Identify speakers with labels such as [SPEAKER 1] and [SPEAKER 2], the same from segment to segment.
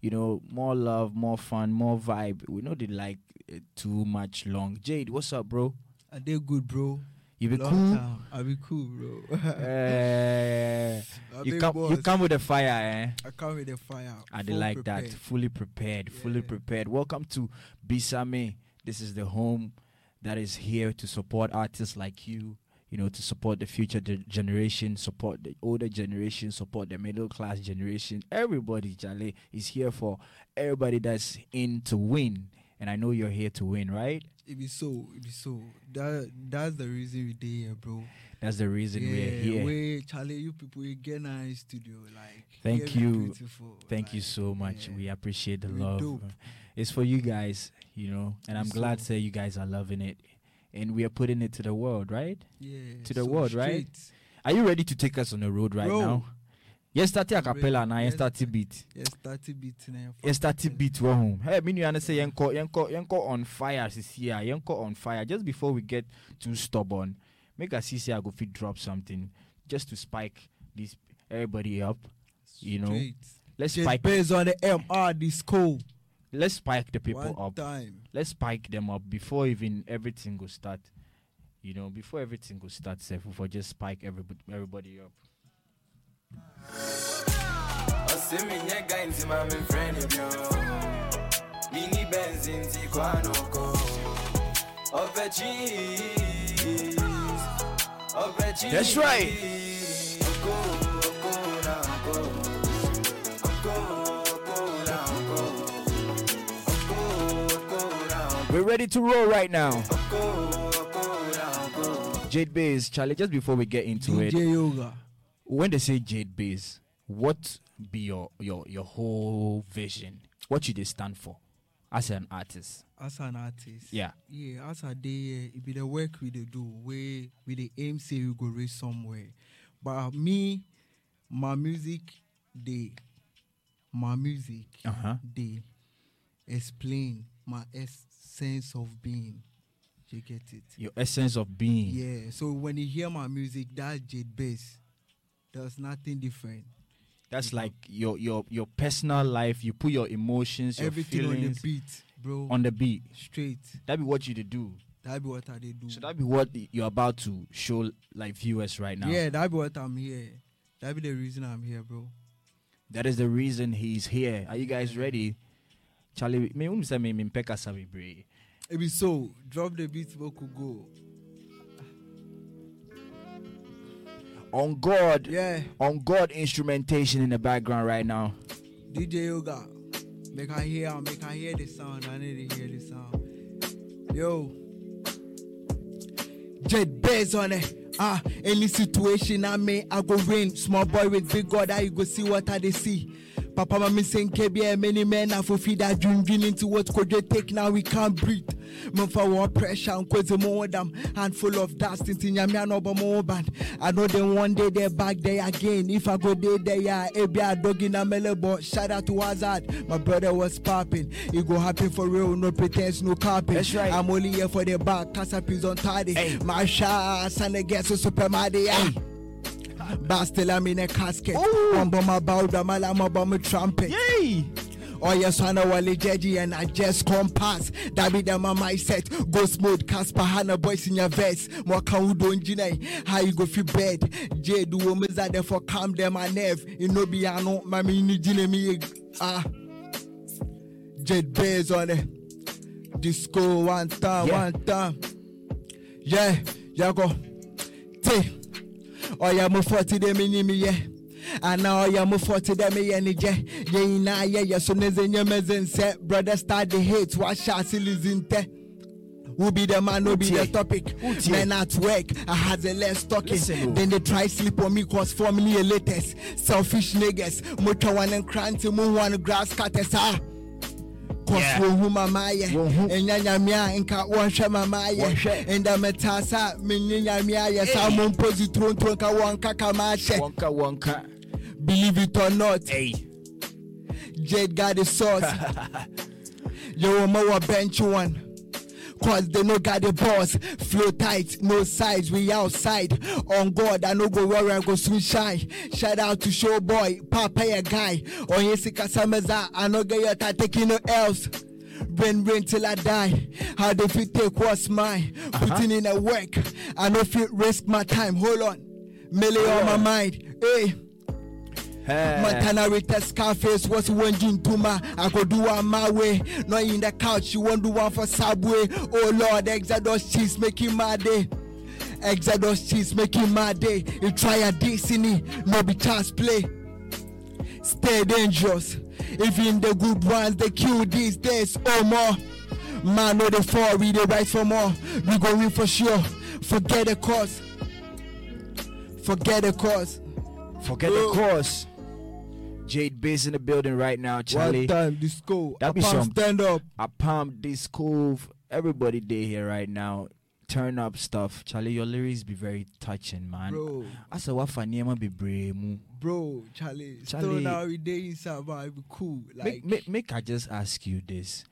[SPEAKER 1] you know, more love, more fun, more vibe. We know they like it too much long. Jade, what's up, bro?
[SPEAKER 2] I did good, bro.
[SPEAKER 1] You be
[SPEAKER 2] Long
[SPEAKER 1] cool?
[SPEAKER 2] time. I be cool, bro. I
[SPEAKER 1] you come you come with the fire, eh?
[SPEAKER 2] I come with the fire.
[SPEAKER 1] I like that. Fully prepared, fully prepared. Welcome to Bisame. This is the home that is here to support artists like you. You know, to support the future generation, support the older generation, support the middle class generation. Everybody, Charlie, is here for everybody that's in to win. And I know you're here to win, right?
[SPEAKER 2] It be so. It be so. That that's the reason we did here, bro.
[SPEAKER 1] That's the reason we're here.
[SPEAKER 2] We Charlie, you people, you get nice studio, like.
[SPEAKER 1] Thank you. Thank you so much.
[SPEAKER 2] yeah.
[SPEAKER 1] We appreciate the
[SPEAKER 2] We
[SPEAKER 1] love.
[SPEAKER 2] dope.
[SPEAKER 1] It's for you guys, you know, and I'm glad to
[SPEAKER 2] so-
[SPEAKER 1] say you guys are loving it. And we are putting it to the world, right?
[SPEAKER 2] Yeah.
[SPEAKER 1] to the
[SPEAKER 2] so
[SPEAKER 1] world, right? Are you ready to take us on the road right
[SPEAKER 2] Bro.
[SPEAKER 1] now? Yes, start a cappella now. Yes,
[SPEAKER 2] Yes.
[SPEAKER 1] start beat.
[SPEAKER 2] Yes, thirty beats now.
[SPEAKER 1] Yes, start beat. Wɔ home. Hey, me and say yenko yenko yenko on fire. This here, ah. yenko on fire. Just before we get too stubborn, make us see I go fit drop something just to spike this everybody up. You know,
[SPEAKER 2] Straight.
[SPEAKER 1] let's
[SPEAKER 2] Just
[SPEAKER 1] spike.
[SPEAKER 2] based on the MR disco.
[SPEAKER 1] Let's spike the people
[SPEAKER 2] One
[SPEAKER 1] up.
[SPEAKER 2] time.
[SPEAKER 1] let's spike them up before even everything will start. You know, before everything will start, safe for just spike everybody everybody up.
[SPEAKER 3] ɔsɛmenyɛ guy
[SPEAKER 1] ready to roll right now. Jade Bays, Charlie, just before we get into it,
[SPEAKER 2] DJ Yoga.
[SPEAKER 1] when they say Jade Bays, what be your your your whole vision? What should they stand for as an artist?
[SPEAKER 2] As an artist.
[SPEAKER 1] Yeah.
[SPEAKER 2] Yeah, as a day, it be the work we dey do, where we the aim say we go reach somewhere. But me, my music, they, my music,
[SPEAKER 1] Uh-huh.
[SPEAKER 2] they explain my essence of being. You get it?
[SPEAKER 1] Your essence of being.
[SPEAKER 2] Yeah. So when you hear my music, that Jade bass, there's nothing different.
[SPEAKER 1] That's like your your your personal life. You put your emotions, your
[SPEAKER 2] Everything on the beat, bro.
[SPEAKER 1] on the beat.
[SPEAKER 2] straight.
[SPEAKER 1] That be what you dey do.
[SPEAKER 2] That be what I dey do.
[SPEAKER 1] So that be what you're about to show like viewers right now.
[SPEAKER 2] Yeah, that be what I'm here. That be the reason I'm here, bro.
[SPEAKER 1] That is the reason he's here. Are you guys ready? Charlie, me um say me me mpeka sa bebree.
[SPEAKER 2] It be so. Drop the beat, could go.
[SPEAKER 1] On God,
[SPEAKER 2] Yeah,
[SPEAKER 1] on God instrumentation in the background right now.
[SPEAKER 2] DJ Yoga. Make I hear, make I hear the sound. I need to hear the sound. Yo. Jet bass on it. Ah, any situation I may, I go win. Small boy with big God, I go see what I they see. Papa, mama, saying KBA, many men have for feed that dream, dream into what could you take now? We can't breathe. Man, for war pressure and cause more them handful of dust into Yamian over more band. I know them one day they're back there again. If I go there, they are a be a dog in a but shout out to Hazard. My brother was popping. It go happen for real, no pretense, no copy.
[SPEAKER 1] That's right.
[SPEAKER 2] I'm only here for the back, Casapis on tardy.
[SPEAKER 1] Hey.
[SPEAKER 2] My shots and against the super Madia. But still I'm in a casket.
[SPEAKER 1] Ooh.
[SPEAKER 2] One bomb about the malam about my trumpet.
[SPEAKER 1] Yay!
[SPEAKER 2] Oh yes, I know Wale Jeji and I just come pass. That be the mama set. Ghost mode, Casper Hannah boys in your vest. More can we don't. How you go feel bed? J do women that there for calm them my nerve. You know be I know my mini jine me ah. Jet bears on it. Disco one time,
[SPEAKER 1] Yeah.
[SPEAKER 2] one time. Yeah, yeah go. T. Oh yeah, mo forty them in me yeah. And now yeah, mo forty them in ni je. Yeah, na yeah, yeah. So ne se. Brother start the hate. Shall see listen te? Who be the man, who be the topic?
[SPEAKER 1] Utie.
[SPEAKER 2] Men at work, I had the less talking.
[SPEAKER 1] Listen, oh.
[SPEAKER 2] then they try sleep on me cause formerly a latest. Selfish niggas, motor one and cranty, moon one grass cutters. Ah. Cause
[SPEAKER 1] Yeah.
[SPEAKER 2] wo hu mama yɛ
[SPEAKER 1] Wo hu.
[SPEAKER 2] ɛnya nyame a nka wɔnhwɛ mama yɛ
[SPEAKER 1] Wɔnhwɛ.
[SPEAKER 2] ɛnda mɛtaa sa menye nyame ayɛ saa mo mposi toronto nka wɔnka kama ahyɛ believe it or not
[SPEAKER 1] Hey.
[SPEAKER 2] jade got the sauce yɛwɔ ma wɔ bench one cause they no got the boss. Flow tight, no sides, we outside. On God, I no go worry, I go soon shine. Shout out to Showboy, Papa a guy. On Yesika Samaza, I no get your taking no else. Rain, rain till I die. How they fit take what's mine? Uh-huh. Putting in a work. I no fit risk my time. Hold on. Melee on my mind. Hey. Eh.
[SPEAKER 1] Hey.
[SPEAKER 2] Montana with a Scarface was one June Tuma. I go do one my way. No in the couch, you won't do one for Subway. Oh Lord, Exodus cheese making my day. Exodus cheese making my day. You try a destiny, no be chance play. Stay dangerous. In the good ones, they kill these days oh more. Man, no, the fall, we the right for more. We go in for sure. Forget the cause. Forget the cause.
[SPEAKER 1] Forget the
[SPEAKER 2] oh.
[SPEAKER 1] Bro. Jade Biz in the building right now, Charlie.
[SPEAKER 2] One time, disco.
[SPEAKER 1] That be some-
[SPEAKER 2] stand up.
[SPEAKER 1] I pump this cove. Everybody day here right now. Turn up stuff. Charlie, your lyrics be very touching, man.
[SPEAKER 2] Bro,
[SPEAKER 1] I said what for niema be brave mu.
[SPEAKER 2] bro, Charlie. Still
[SPEAKER 1] Charlie-
[SPEAKER 2] now we day inside, but be cool. Like,
[SPEAKER 1] Make, make, make I just ask you this.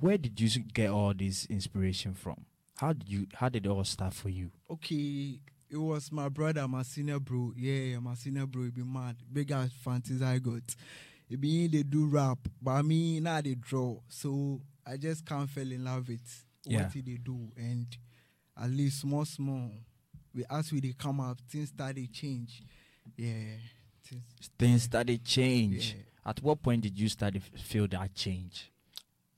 [SPEAKER 1] Where did you get all this inspiration from? How did you how did it all start for you?
[SPEAKER 2] okay, it was my brother, my senior bro. Yeah, my senior bro, be mad. Big ass fancies I got. He be in they do rap, but me now they draw. So I just can't fall in love with
[SPEAKER 1] Yeah.
[SPEAKER 2] what he they do. And at least small, small. We as we they come up, things started change. Yeah. Things,
[SPEAKER 1] Things started change.
[SPEAKER 2] Yeah.
[SPEAKER 1] At what point did you start to feel that change?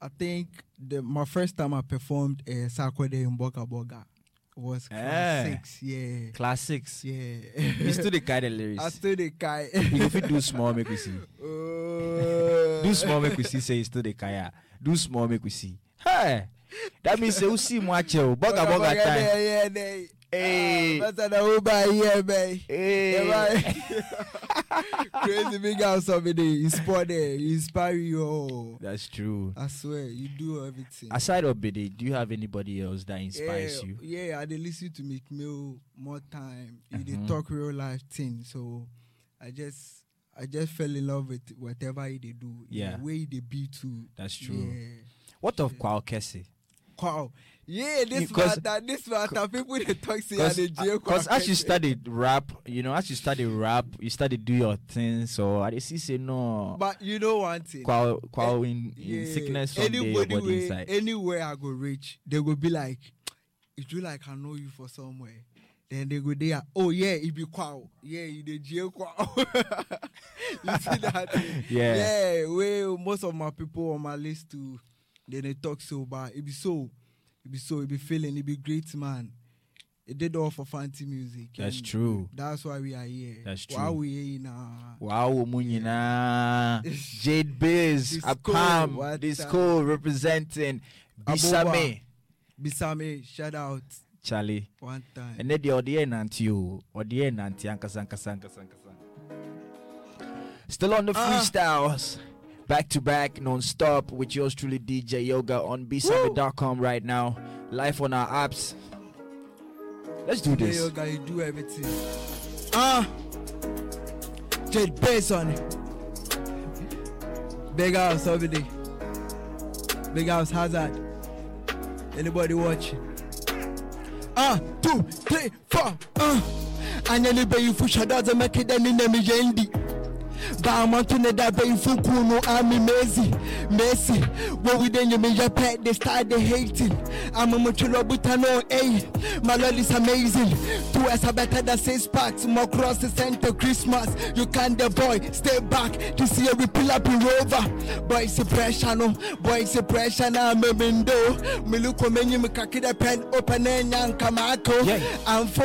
[SPEAKER 2] I think the my first time I performed uh, Sakwede in Boga Boga was
[SPEAKER 1] Eh.
[SPEAKER 2] six. Yeah.
[SPEAKER 1] Classics.
[SPEAKER 2] Yeah.
[SPEAKER 1] You still the of
[SPEAKER 2] I
[SPEAKER 1] lyrics.
[SPEAKER 2] still the guy.
[SPEAKER 1] You fit do small make we see.
[SPEAKER 2] Uh,
[SPEAKER 1] Do small make we see say you still the kaya. Do small make we see. Hey, that means say you see much oh. Boga boga time.
[SPEAKER 2] Yeah, yeah, yeah.
[SPEAKER 1] Hey.
[SPEAKER 2] Better than Uber here, man.
[SPEAKER 1] Hey.
[SPEAKER 2] Yeah. Crazy big house of it. Inspire there. You inspire you. all.
[SPEAKER 1] That's true.
[SPEAKER 2] I swear, you do everything.
[SPEAKER 1] Aside of Bede, do you have anybody else that inspires
[SPEAKER 2] yeah,
[SPEAKER 1] you?
[SPEAKER 2] Yeah, I dey listen to Meek Mill more time. He
[SPEAKER 1] Mhm.
[SPEAKER 2] dey talk real life thing. So I just I just fell in love with whatever he dey do.
[SPEAKER 1] Yeah.
[SPEAKER 2] The way they be too.
[SPEAKER 1] That's true.
[SPEAKER 2] Yeah.
[SPEAKER 1] What of Kwaw Kese?
[SPEAKER 2] Wow. Yeah, this matter, this matter, people they talk say and dey jail.
[SPEAKER 1] Because as you studied rap, you know, as you studied rap, you started do your thing. So I see say no.
[SPEAKER 2] But you know one thing.
[SPEAKER 1] Kwaw, Kwaw eh, in, in
[SPEAKER 2] Yeah,
[SPEAKER 1] sickness someday your
[SPEAKER 2] anybody
[SPEAKER 1] body
[SPEAKER 2] way-
[SPEAKER 1] inside.
[SPEAKER 2] Anywhere I go reach, they will be like, it do like I know you for somewhere. Then they go there. Oh yeah, it be Kwaw. Yeah, you the jail Kwaw. you see that?
[SPEAKER 1] Yeah.
[SPEAKER 2] Yeah. Well, most of my people on my list too, then they talk so bad. It be so, it be so, it be feeling, it be great man. It did all for fancy music.
[SPEAKER 1] That's true.
[SPEAKER 2] That's why we are here.
[SPEAKER 1] That's true.
[SPEAKER 2] Why we here now?
[SPEAKER 1] Wow, Munyina. Jade Biz, Apam, Disco representing Bisame.
[SPEAKER 2] Bisame, shout out
[SPEAKER 1] Charlie.
[SPEAKER 2] one time.
[SPEAKER 1] And then the audio nanti you, audio nanti ankasa ankasa ankasa ankasa. Still on the
[SPEAKER 2] Ah.
[SPEAKER 1] freestyles, back to back, non-stop with yours truly DJ Yoga on bisame.com right now, live on our apps. Let's do this.
[SPEAKER 2] yo, guy, you do everything. Ah, Jade bass on it. Big house over there. Big house hazard. Anybody watching? Ah, two, three, four. Ah, anyani be you fusha doesn't make it any name yendi. Ba amanto ne da be you kunu ami mezi Messi What we then you me your pet they start the hating. I'm a muchulo butano eh My lord is amazing. Two are better than six packs More cross the center Christmas. You can't the boy stay back To see a we pull up in rover. Boy it's a pressure no Boy it's a pressure now me bindo Me look when you me kaki the pen open and yan kamako
[SPEAKER 1] Yeah.
[SPEAKER 2] I'm for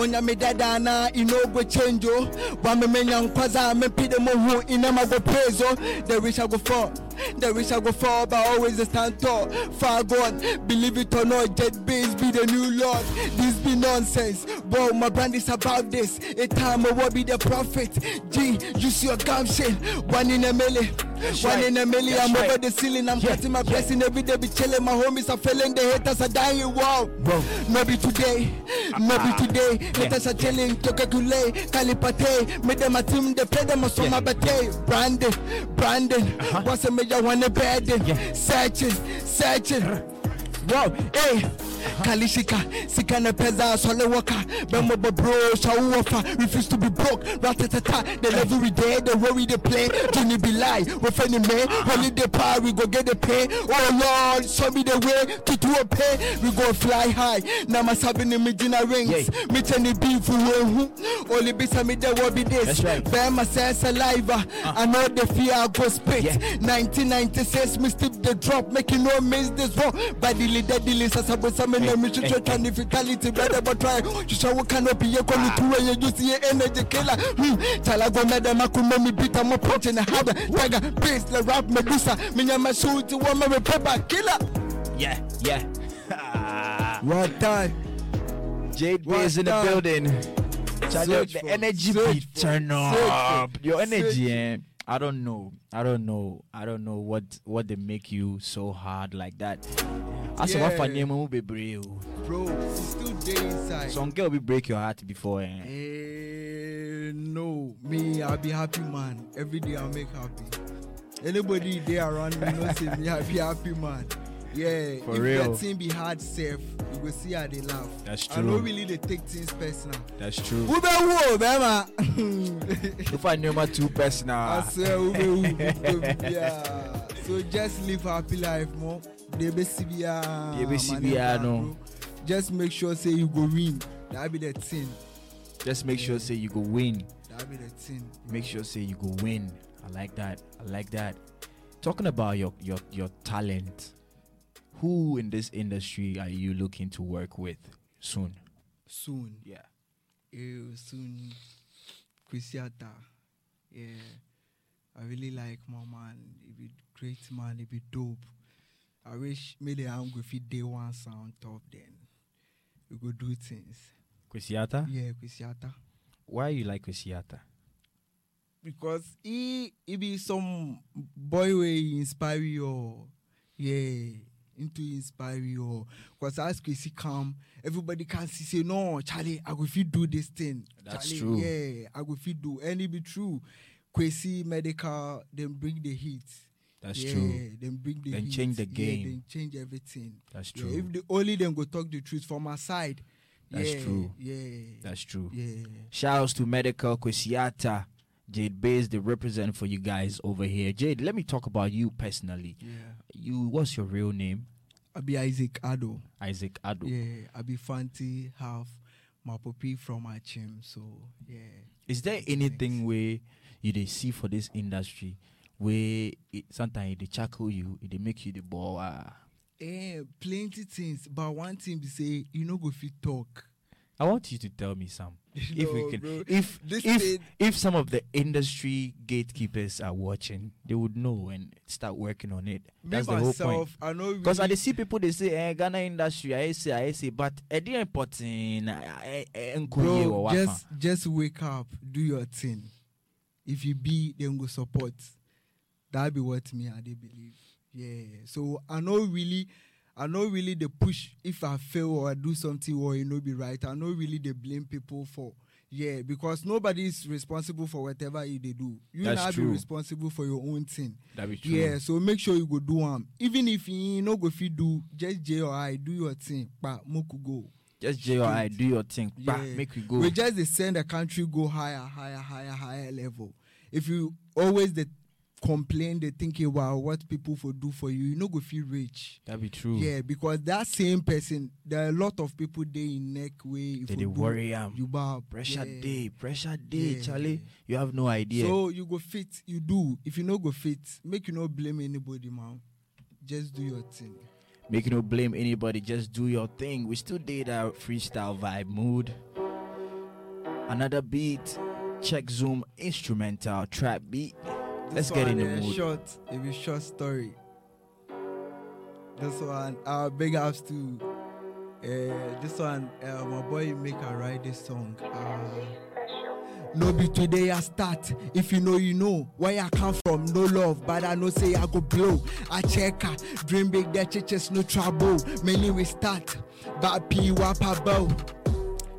[SPEAKER 2] Onya me dada na ino go change oh. Wa me menya nkwaza me pide mo hu ina ma go praise oh The rich I go fall The rich I go fall but always stand tall. Far God believe it or not Jet base be the new lord. This be nonsense. Boy my brand is about this. A time I will be the prophet. G you see your gum shit One in a million.
[SPEAKER 1] That's
[SPEAKER 2] One
[SPEAKER 1] right.
[SPEAKER 2] in a million.
[SPEAKER 1] That's
[SPEAKER 2] I'm
[SPEAKER 1] right.
[SPEAKER 2] over the ceiling. I'm
[SPEAKER 1] Yeah,
[SPEAKER 2] cutting my
[SPEAKER 1] yeah.
[SPEAKER 2] blessing every day. Be chilling. My homies are feeling the haters are dying. Wow.
[SPEAKER 1] Bro.
[SPEAKER 2] no be today, no be
[SPEAKER 1] Ah.
[SPEAKER 2] today.
[SPEAKER 1] Yeah.
[SPEAKER 2] Let us a chilling, Tokakule, Kalipate, made them a team, they play them a summer
[SPEAKER 1] Yeah.
[SPEAKER 2] bate. Brandon, Brandon,
[SPEAKER 1] Uh-huh.
[SPEAKER 2] what's a major one a bed? Searching, searching. Wow, hey. Kalishika, Sikana Peza, Solewaka, Bemobo Bro, Shawuofa, refuse to be broke, Ratatata, the level we there, the worry they play, Johnny be lie, with any man, the power, we go get the pay, oh Lord, show me the way to do a pay, we go fly high, Namasabi in Medina rings, me tell the beef who only be some me there will be this, bear my sense saliva, uh. I know the fear I go spit, 1996, me still the drop, making no miss this wrong, but the leader, the list, as I was some in the mission,
[SPEAKER 1] eh,
[SPEAKER 2] trying to fatality, brother, but try, you shall what cannot be a quality, when you see energy killer, hmm, Talago, madam, I could make me beat, punch in the harder, tiger, bass, the rap, Medusa, me and my shoot, to one, my paper, killer.
[SPEAKER 1] Yeah, yeah.
[SPEAKER 2] What time?
[SPEAKER 1] Jade
[SPEAKER 2] What
[SPEAKER 1] is in the building.
[SPEAKER 2] Search
[SPEAKER 1] the energy
[SPEAKER 2] search
[SPEAKER 1] be turn up. Your energy, eh? I don't know. I don't know. I don't know what what they make you so hard like that. As
[SPEAKER 2] Yeah.
[SPEAKER 1] what for name will be brave.
[SPEAKER 2] Bro, she still there inside.
[SPEAKER 1] Some girl will break your heart before. Eh?
[SPEAKER 2] Eh, no, me, I'll be happy, man. Every day I'll make happy. Anybody there around me, know say me, I'll be happy, man. Yeah,
[SPEAKER 1] For
[SPEAKER 2] if
[SPEAKER 1] real.
[SPEAKER 2] the thing be hard safe, you go see how they laugh.
[SPEAKER 1] That's true.
[SPEAKER 2] I know
[SPEAKER 1] true.
[SPEAKER 2] really they take things personal.
[SPEAKER 1] That's true.
[SPEAKER 2] Ube wo, oh, bema.
[SPEAKER 1] if I know my two personal.
[SPEAKER 2] I swear, ube wo, ube- yeah. So just live happy life, mo. Debe sibia.
[SPEAKER 1] Debe sibia, no.
[SPEAKER 2] Just make sure say you go win. That be the thing.
[SPEAKER 1] Just make sure say you go win.
[SPEAKER 2] That be the thing.
[SPEAKER 1] Make sure say you go win. I like that. I like that. Talking about your your your talent, who in this industry are you looking to work with soon?
[SPEAKER 2] Soon.
[SPEAKER 1] Yeah.
[SPEAKER 2] Eh, soon. Kwesi Arthur. Yeah. I really like my man. He be great man. He be dope. I wish maybe I'm going to day one sound top then. We go do things.
[SPEAKER 1] Kwesi Arthur?
[SPEAKER 2] Yeah, Kwesi Arthur.
[SPEAKER 1] Why you like Kwesi Arthur?
[SPEAKER 2] Because he he be some boy way inspire you. Yeah. Into inspire you. or, Cause as Chrissy come, everybody can see say no, Charlie, I go fit do this thing.
[SPEAKER 1] That's
[SPEAKER 2] Charlie,
[SPEAKER 1] true.
[SPEAKER 2] Yeah, I go fit do. And it be true. Kwesi Medikal, then bring the heat.
[SPEAKER 1] That's
[SPEAKER 2] yeah,
[SPEAKER 1] true.
[SPEAKER 2] Then bring the
[SPEAKER 1] Then
[SPEAKER 2] heat.
[SPEAKER 1] change the
[SPEAKER 2] Yeah,
[SPEAKER 1] game.
[SPEAKER 2] then change everything.
[SPEAKER 1] That's
[SPEAKER 2] Yeah,
[SPEAKER 1] true.
[SPEAKER 2] if the only then go talk the truth from my side.
[SPEAKER 1] That's
[SPEAKER 2] yeah,
[SPEAKER 1] true.
[SPEAKER 2] Yeah.
[SPEAKER 1] That's true.
[SPEAKER 2] yeah.
[SPEAKER 1] Shouts to Medikal Kwesiata. Jade Bays, they represent for you guys over here. Jade, let me talk about you personally.
[SPEAKER 2] Yeah.
[SPEAKER 1] You, what's your real name?
[SPEAKER 2] I be Isaac Ado.
[SPEAKER 1] Isaac Ado.
[SPEAKER 2] Yeah, I be Fanti my puppy from my chim. So yeah.
[SPEAKER 1] Is there anything where you they see for this industry where it, sometimes they chuckle you, they make you the ball?
[SPEAKER 2] Eh, plenty things, but one thing be say you know go fit talk.
[SPEAKER 1] I want you to tell me some. if we can,
[SPEAKER 2] bro.
[SPEAKER 1] if
[SPEAKER 2] This
[SPEAKER 1] if
[SPEAKER 2] thing-
[SPEAKER 1] if some of the industry gatekeepers are watching, they would know and start working on it.
[SPEAKER 2] Me
[SPEAKER 1] That's the whole point.
[SPEAKER 2] I know
[SPEAKER 1] Because I
[SPEAKER 2] really-
[SPEAKER 1] dey see people they say eh, Ghana industry, I say, I say, but eh, they important.
[SPEAKER 2] bro, just just wake up, do your thing. If you be, then go support. That be what me I dey believe. Yeah. So I know really, I know really the push if I fail or I do something or it no be right. I know really they blame people for. Yeah, because nobody is responsible for whatever you they do. You
[SPEAKER 1] That's
[SPEAKER 2] now be responsible for your own thing.
[SPEAKER 1] That be true.
[SPEAKER 2] Yeah, so make sure you go do them. Even if you no go fit do, just J or I do your thing. But moku go.
[SPEAKER 1] Just J or I do your thing.
[SPEAKER 2] Yeah.
[SPEAKER 1] make we go.
[SPEAKER 2] We just send the country go higher, higher, higher, higher level. If you always dey complain, dey think about what people for do for you, you no go feel rich.
[SPEAKER 1] that be true.
[SPEAKER 2] Yeah, because that same person, there are a lot of people dey in neck way. if
[SPEAKER 1] They
[SPEAKER 2] you
[SPEAKER 1] dey
[SPEAKER 2] do,
[SPEAKER 1] worry am.
[SPEAKER 2] You bow
[SPEAKER 1] Pressure
[SPEAKER 2] yeah.
[SPEAKER 1] day, pressure day,
[SPEAKER 2] Yeah.
[SPEAKER 1] Charlie. You have no idea.
[SPEAKER 2] So you go fit, you do. If you no go fit, make you no blame anybody, man. Just do your thing.
[SPEAKER 1] Make you no blame anybody. Just do your thing. We still did our freestyle vibe mood. Another beat. Check Zoom instrumental trap beat. Let's get in the mood.
[SPEAKER 2] Short, it be a short story. This one, uh, big ups to uh, this one. Uh, my boy make a write this song. Uh, no be today I start. If you know, you know where I come from. No love, but I know say I go blow. I check her, dream big, that churches no trouble. Many we start, but P wap bow.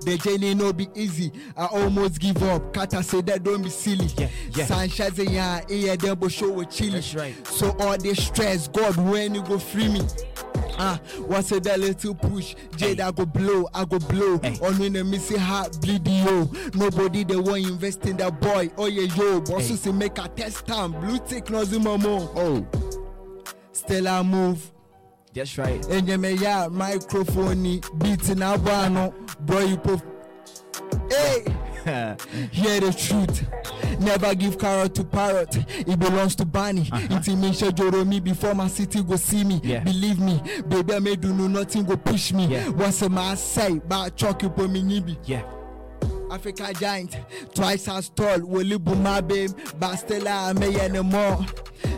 [SPEAKER 2] The journey no be easy. I almost give up. Kata say that don't be silly.
[SPEAKER 1] Yeah, yeah.
[SPEAKER 2] Yeah, yeah, them but show with chilly.
[SPEAKER 1] That's right.
[SPEAKER 2] So all this stress, God, when you go free me? Ah, what's a that little push? Jade, I go blow, I go blow.
[SPEAKER 1] Hey.
[SPEAKER 2] On when the missing heart bleed yo. Nobody they want invest in that boy. Oh yeah yo, boss
[SPEAKER 1] Hey.
[SPEAKER 2] make a test time. Blue tick no mama.
[SPEAKER 1] Oh,
[SPEAKER 2] Still I move.
[SPEAKER 1] That's right.
[SPEAKER 2] Enye me ya microphone ni beat na bano. Bro you pop. Hey. Hear the truth. Never give carrot to parrot. It belongs to Barney. Uh-huh. Intimation joro me before my city go see me.
[SPEAKER 1] Yeah.
[SPEAKER 2] Believe me, baby, I may do no nothing go push me.
[SPEAKER 1] Yeah.
[SPEAKER 2] What's a my say? But chalk on me nibi.
[SPEAKER 1] yeah.
[SPEAKER 2] Africa giant, twice as tall. Buma babe, but still I may anymore.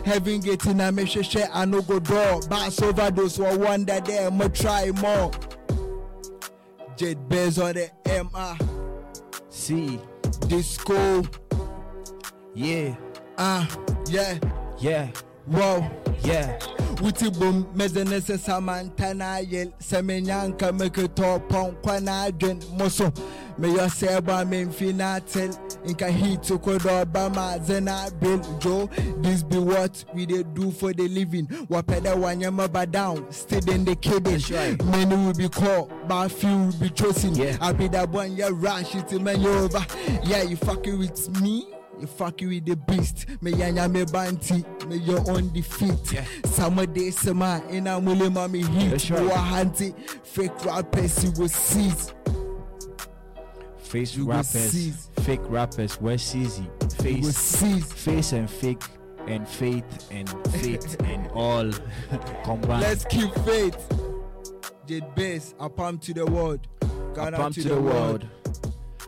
[SPEAKER 2] Heaven getting a me share I no go door. Bass overdose or wonder there, mo try more. Jet Bez on the MR.
[SPEAKER 1] See,
[SPEAKER 2] Disco,
[SPEAKER 1] yeah,
[SPEAKER 2] ah, yeah,
[SPEAKER 1] yeah,
[SPEAKER 2] wow.
[SPEAKER 1] yeah.
[SPEAKER 2] Wuti bum mezene se samantana yel semenyanka meke to pon kwana adwen moso me yo seba me mfina tel inka hit ko do ba ma zena bill jo this be what we dey do for the living wapeda wanyama ba down still in the kidding
[SPEAKER 1] That's right.
[SPEAKER 2] many will be called but few will be chosen
[SPEAKER 1] Yeah.
[SPEAKER 2] I be that one yeah rush it man you over yeah you fucking with me you fucking with the beast. Me yanya me banti. Me you on the feet.
[SPEAKER 1] Yeah.
[SPEAKER 2] Summer day summer in a mule mommy heat.
[SPEAKER 1] That's
[SPEAKER 2] you
[SPEAKER 1] right.
[SPEAKER 2] hunting fake rappers you will seize.
[SPEAKER 1] Face
[SPEAKER 2] You
[SPEAKER 1] rappers,
[SPEAKER 2] seize.
[SPEAKER 1] fake rappers, where
[SPEAKER 2] you will
[SPEAKER 1] face,
[SPEAKER 2] seize.
[SPEAKER 1] Face and fake, and faith and faith and all combined.
[SPEAKER 2] let's keep faith. Jade Bass a palm to the world. God
[SPEAKER 1] Up to the world.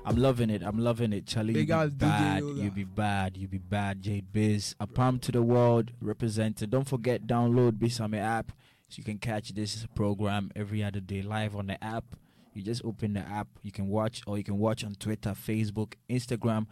[SPEAKER 1] I'm loving it. I'm loving it, Charlie.
[SPEAKER 2] Big
[SPEAKER 1] you be bad. You be bad. You be bad. Jade Biz. A palm to the world represented. Don't forget download Bisame app so you can catch this program every other day live on the app. You just open the app. You can watch or you can watch on Twitter, Facebook, Instagram,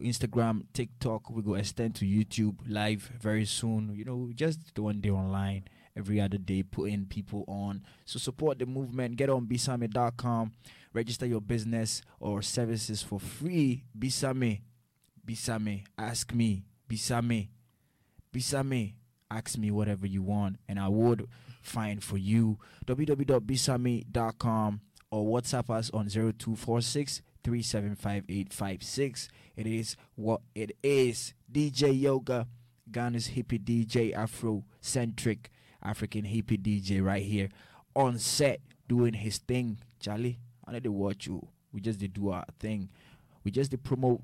[SPEAKER 1] Instagram, TikTok. We go extend to YouTube live very soon. You know, just the one day online every other day, putting people on. So support the movement. Get on bisame.com. Register your business or services for free. Bisame. Bisame. Ask me. Bisame. Bisame. Ask me whatever you want, and I would find for you. www.bisame.com or WhatsApp us on 0246 375 It is what it is. DJ Yoga, Ghana's hippie DJ, Afro centric African hippie DJ right here on set doing his thing. Charlie, I need to watch you. We just did do our thing. We just did promote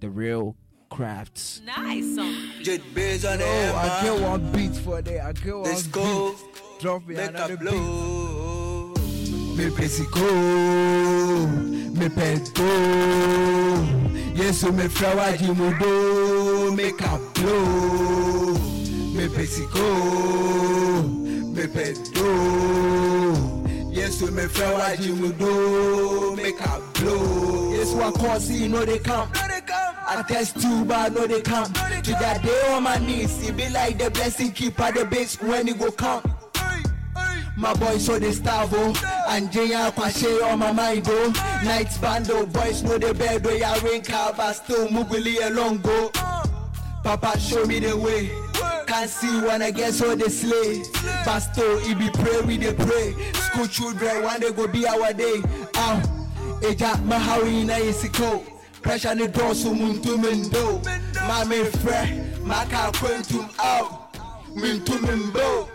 [SPEAKER 1] the real crafts.
[SPEAKER 4] Nice song.
[SPEAKER 3] Jet Bez on the
[SPEAKER 2] Oh, I get one beat for that. I get one
[SPEAKER 3] Let's go.
[SPEAKER 2] beat. Drop me
[SPEAKER 3] Make
[SPEAKER 2] another
[SPEAKER 3] a
[SPEAKER 2] beat.
[SPEAKER 3] blow.
[SPEAKER 2] Me pesico, me pedo. Yes, me flower jimudo, make a blow. Me pesico, me pedo. Flower jimudo, make a blow. Yes, what cause you know they come. I test you, but I know they come. To that day on my knees, it be like the blessing keeper the base when it go come. My boys so they starve oh. And Jaya Kwashe on my mind oh. Night bando oh, boys know the bed oh, where ya rain cover Still muguli along go Papa show me the way Can't see when I get so they slay Pastor, he be pray, we dey pray School children, one day go be our day Ah, Eja, mahawi na yesiko Pressure ni door so muntu mendo Mame fre, maka kwentum out Mintu mimbo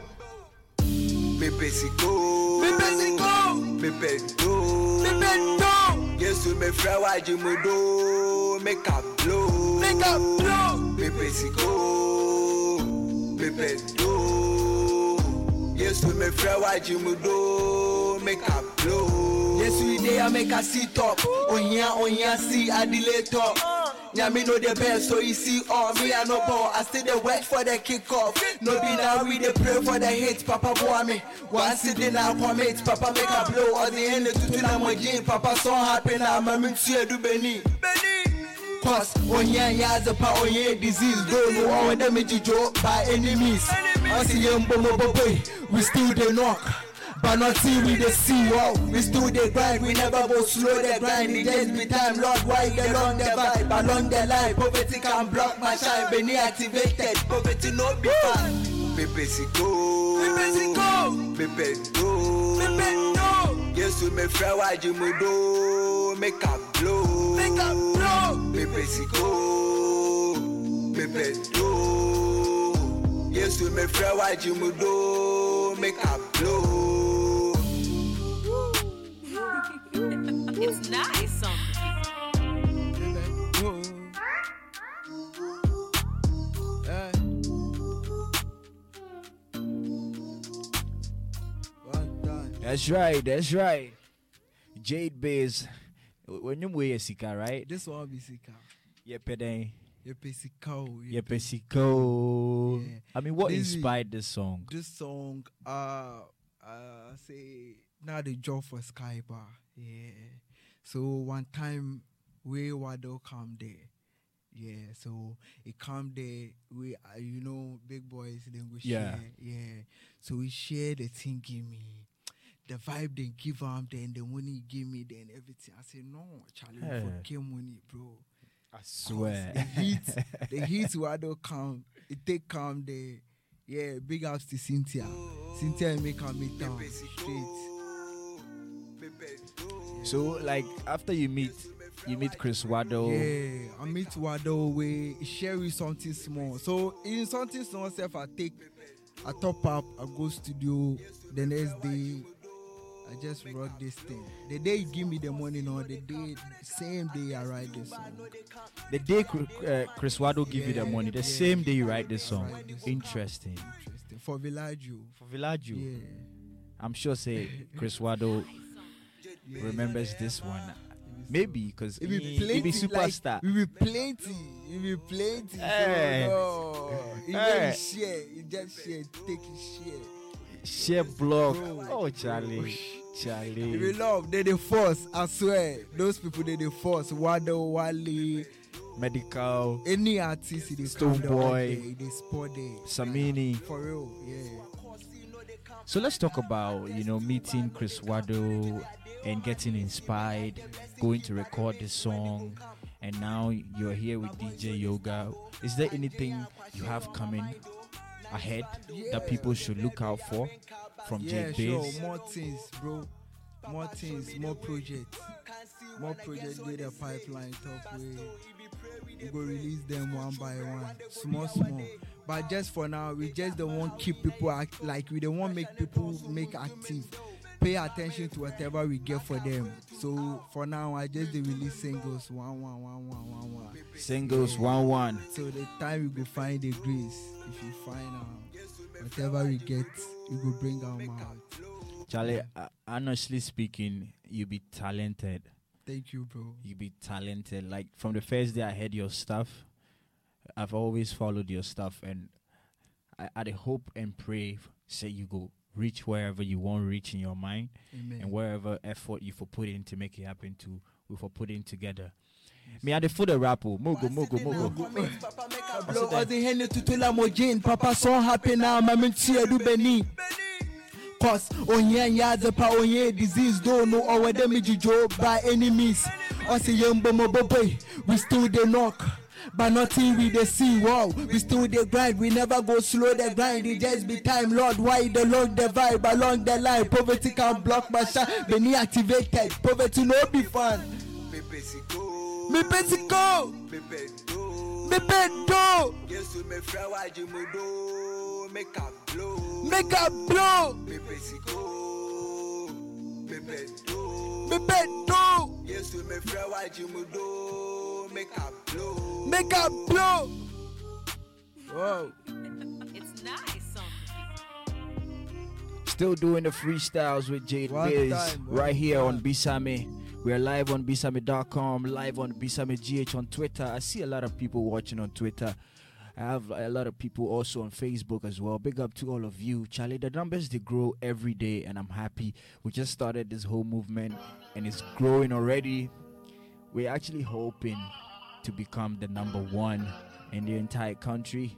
[SPEAKER 3] Me pesico.
[SPEAKER 2] Me pesico.
[SPEAKER 3] Me pedo.
[SPEAKER 2] Me pedo.
[SPEAKER 3] Yes, me flower jimudo. Make a blow.
[SPEAKER 2] Make a blow.
[SPEAKER 3] Me pesico. Me pedo. Yes, me flower jimudo. Make a blow.
[SPEAKER 2] Yes, we dey make a sit up. Onya, onya, see a delay talk. Nyami know the best, so you see all me I no ball. I still dey wait for the kick off. No be now we dey pray for the hit. Papa boy me. One sitting now commit. Papa make a blow. Or the end to na mo gin. Papa so happy now. Mami tue do beni. Cause onya yaza pa onya disease. Don't know all them jijo by enemies. I see them bomo boy. We still dey knock. But not see we the see wow. We still the grind, we never go slow the grind. It just be time, Lord, why the long the vibe, along the line. Poverty can block my shine, Benny activated. Poverty no be fun.
[SPEAKER 3] Me pesico. Pepe do. Yesu me frɛ wagye mu do. Make a blow. Make a blow. Pepe siko. Pepe do. Yesu me frɛ wagye mu do. Make a blow.
[SPEAKER 4] It's nice on.
[SPEAKER 1] That's right. That's right. Jade Biz. When you wear sika, right?
[SPEAKER 2] This one be sika.
[SPEAKER 1] Yepe den.
[SPEAKER 2] Yepe sika. o,
[SPEAKER 1] Yepe siko.
[SPEAKER 2] Yeah.
[SPEAKER 1] I mean, what
[SPEAKER 2] This
[SPEAKER 1] inspired this song?
[SPEAKER 2] This song, uh, uh, say now the job for skybar Yeah. So one time we Wado come there. Yeah, so it come there. We, uh, you know, big boys then go
[SPEAKER 1] Yeah.
[SPEAKER 2] share. Yeah. So we share the thing give me. The vibe they give them, then the money he give me, then everything. I say no, Charlie,
[SPEAKER 1] Hey. Eh.
[SPEAKER 2] forget money, bro.
[SPEAKER 1] I swear.
[SPEAKER 2] The heat, the heat Wado come, it take come there. Yeah, big ups to Cynthia. Cynthia make her meet down
[SPEAKER 3] Pepe
[SPEAKER 2] straight.
[SPEAKER 3] siko. Pepe do.
[SPEAKER 1] So, like, after you meet, you meet Chris Wado.
[SPEAKER 2] Yeah, I meet Wado we share with something small. So in something small self I take I top up, I go studio, the next day I just rock this thing. The day you give me the money no, the day same day I write this song.
[SPEAKER 1] The day uh, Chris Wado give you the money, the
[SPEAKER 2] yeah.
[SPEAKER 1] same day you write this song.
[SPEAKER 2] write this song.
[SPEAKER 1] Interesting.
[SPEAKER 2] Interesting. For Villaggio.
[SPEAKER 1] For Villaggio,
[SPEAKER 2] Yeah.
[SPEAKER 1] I'm sure say Chris Wado
[SPEAKER 2] yeah.
[SPEAKER 1] remembers this one. Maybe because
[SPEAKER 2] It
[SPEAKER 1] he,
[SPEAKER 2] be plenty,
[SPEAKER 1] be superstar.
[SPEAKER 2] Like, we be plenty. It be plenty.
[SPEAKER 1] Hey.
[SPEAKER 2] So, no. He
[SPEAKER 1] Hey.
[SPEAKER 2] just share. He just share. Take his share.
[SPEAKER 1] Share
[SPEAKER 2] block.
[SPEAKER 1] Oh, Charlie.
[SPEAKER 2] If we love, they the force. I swear, those people they the force. Wado, Wale,
[SPEAKER 1] Medikal.
[SPEAKER 2] any artist they
[SPEAKER 1] Stonebwoy.
[SPEAKER 2] they, spot there.
[SPEAKER 1] Samini.
[SPEAKER 2] For real, yeah.
[SPEAKER 1] So let's talk about you know meeting Chris Wado and getting inspired, going to record this song, and now you're here with DJ Yoga. Is there anything you have coming ahead that people should look out for from
[SPEAKER 2] Yeah, sure.
[SPEAKER 1] Bass?
[SPEAKER 2] More things, bro. More things, more projects. More projects with the pipeline top way. We go release them one by one, small, small. But just for now, we just don't want keep people act like we don't want make people make active. Pay attention to whatever we get for them. So for now, I just dey release singles one, one, one, one, one, one.
[SPEAKER 1] Singles one one.
[SPEAKER 2] So the time we go find the grace. If you find out whatever we get, we go bring them out.
[SPEAKER 1] Charlie, uh, honestly speaking, you be talented.
[SPEAKER 2] Thank you, bro.
[SPEAKER 1] You be talented. Like from the first day I heard your stuff, I've always followed your stuff, and I, I hope and pray say you go reach wherever you want reach in your mind,
[SPEAKER 2] Amen.
[SPEAKER 1] and wherever effort you for put in to make it happen to we for put in together. Me I the food the rap oh. mogo mogo mogo.
[SPEAKER 2] Blow all the henny to tula mojin. Papa so happy now, mama tia do beni. Cause onye nyaze pa onye disease don't know or whether me jijo by any means. Or say yumbo mo boy, we still the knock. But nothing we the see, wow. We still the grind, we never go slow the grind. It just be time, Lord. Why the long the vibe along the line? Poverty can block my shine. Beni activated, poverty no be fun. Me pesico,
[SPEAKER 3] Pepe do.
[SPEAKER 2] me pedo,
[SPEAKER 3] Yesu me frɛ wagye mu do. Make a blow.
[SPEAKER 2] make a blow.
[SPEAKER 3] Pepe siko. Pepe do.
[SPEAKER 2] Me pedo,
[SPEAKER 3] Yesu me frɛ wagye mu do. Make a blow.
[SPEAKER 2] make a blow. Whoa.
[SPEAKER 4] It's nice on.
[SPEAKER 1] Still doing the freestyles with Jade
[SPEAKER 2] One
[SPEAKER 1] Biz
[SPEAKER 2] time,
[SPEAKER 1] right here on
[SPEAKER 2] time.
[SPEAKER 1] Bisame. We're live on bisame.com, live on Bisame GH on Twitter. I see a lot of people watching on Twitter. I have a lot of people also on Facebook as well. Big up to all of you. Charlie, the numbers they grow every day and I'm happy. We just started this whole movement and it's growing already. We're actually hoping to become the number one in the entire country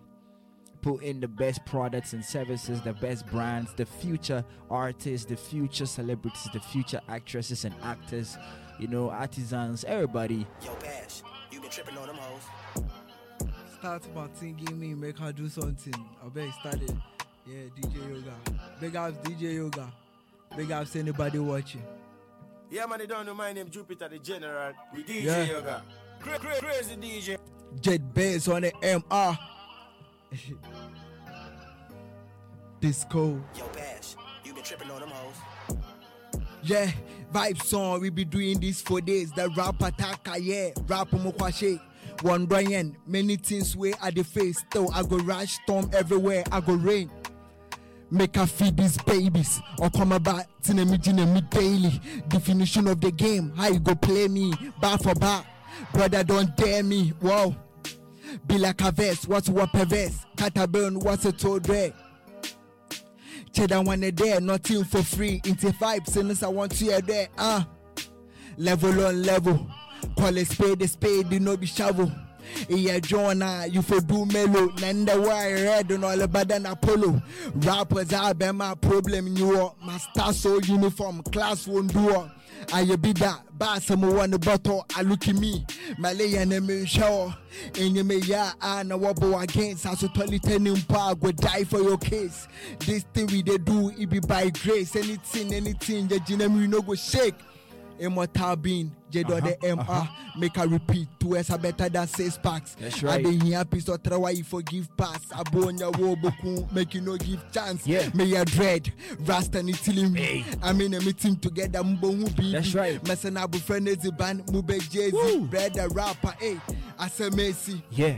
[SPEAKER 1] put in the best products and services, the best brands, the future artists, the future celebrities, the future actresses and actors, you know, artisans, everybody.
[SPEAKER 5] Yo, Bash, you been tripping on them hoes.
[SPEAKER 2] Start Martin, give me, make her do something. I bet start it. Yeah, DJ Yoga. Big ups DJ Yoga. Big ups anybody watching.
[SPEAKER 5] Yeah, man, they don't know my name, Jupiter the General. We DJ
[SPEAKER 2] Yeah.
[SPEAKER 5] Yoga. Cra- cra- crazy DJ.
[SPEAKER 2] Jet Bass on the MR. Disco.
[SPEAKER 5] Yo, Bash, you been tripping on them hoes.
[SPEAKER 2] Yeah, vibe song. We be doing this for days. The rap attacker, yeah. Rap mokwashe. One Brian, many things where at the face. Still, I go rush storm everywhere. I go rain. Make her feed these babies or come about to me daily. Definition of the game, how you go play me bar for bar. Brother, don't dare me. Wow. Be like a vest, what's what perverse? Cataburn, what's a toe there? Cheddar one a there, nothing for free. Into five, since I want to hear there. Uh level on level. Call a spade a spade, you know be shovel. Yeah, Jonah, you for do mellow. Nanda why red and all about than Apollo. Rappers are be my problem. You are my star so uniform, class won't do it. I be that, but someone want the bottle. I look at me, Malay and me shower. And you may ya and a wobble against us to totally turning power go die for your case. This thing we do, it be by grace. Anything, anything, the ginem you no go shake. Immortal being, J uh-huh, dot the MR, uh-huh. make her repeat two S are better than six packs.
[SPEAKER 1] That's
[SPEAKER 2] I
[SPEAKER 1] right.
[SPEAKER 2] been here, piece of try you forgive pass. Abonya wo boku, make you no give chance.
[SPEAKER 1] Yeah.
[SPEAKER 2] May ya dread, Rasta ni tilling me.
[SPEAKER 1] Hey.
[SPEAKER 2] I mean, a meeting together, mbo who be.
[SPEAKER 1] That's right.
[SPEAKER 2] Messing up with friend is the band, mube Jay brother rapper, hey. I say Messi.
[SPEAKER 1] Yeah.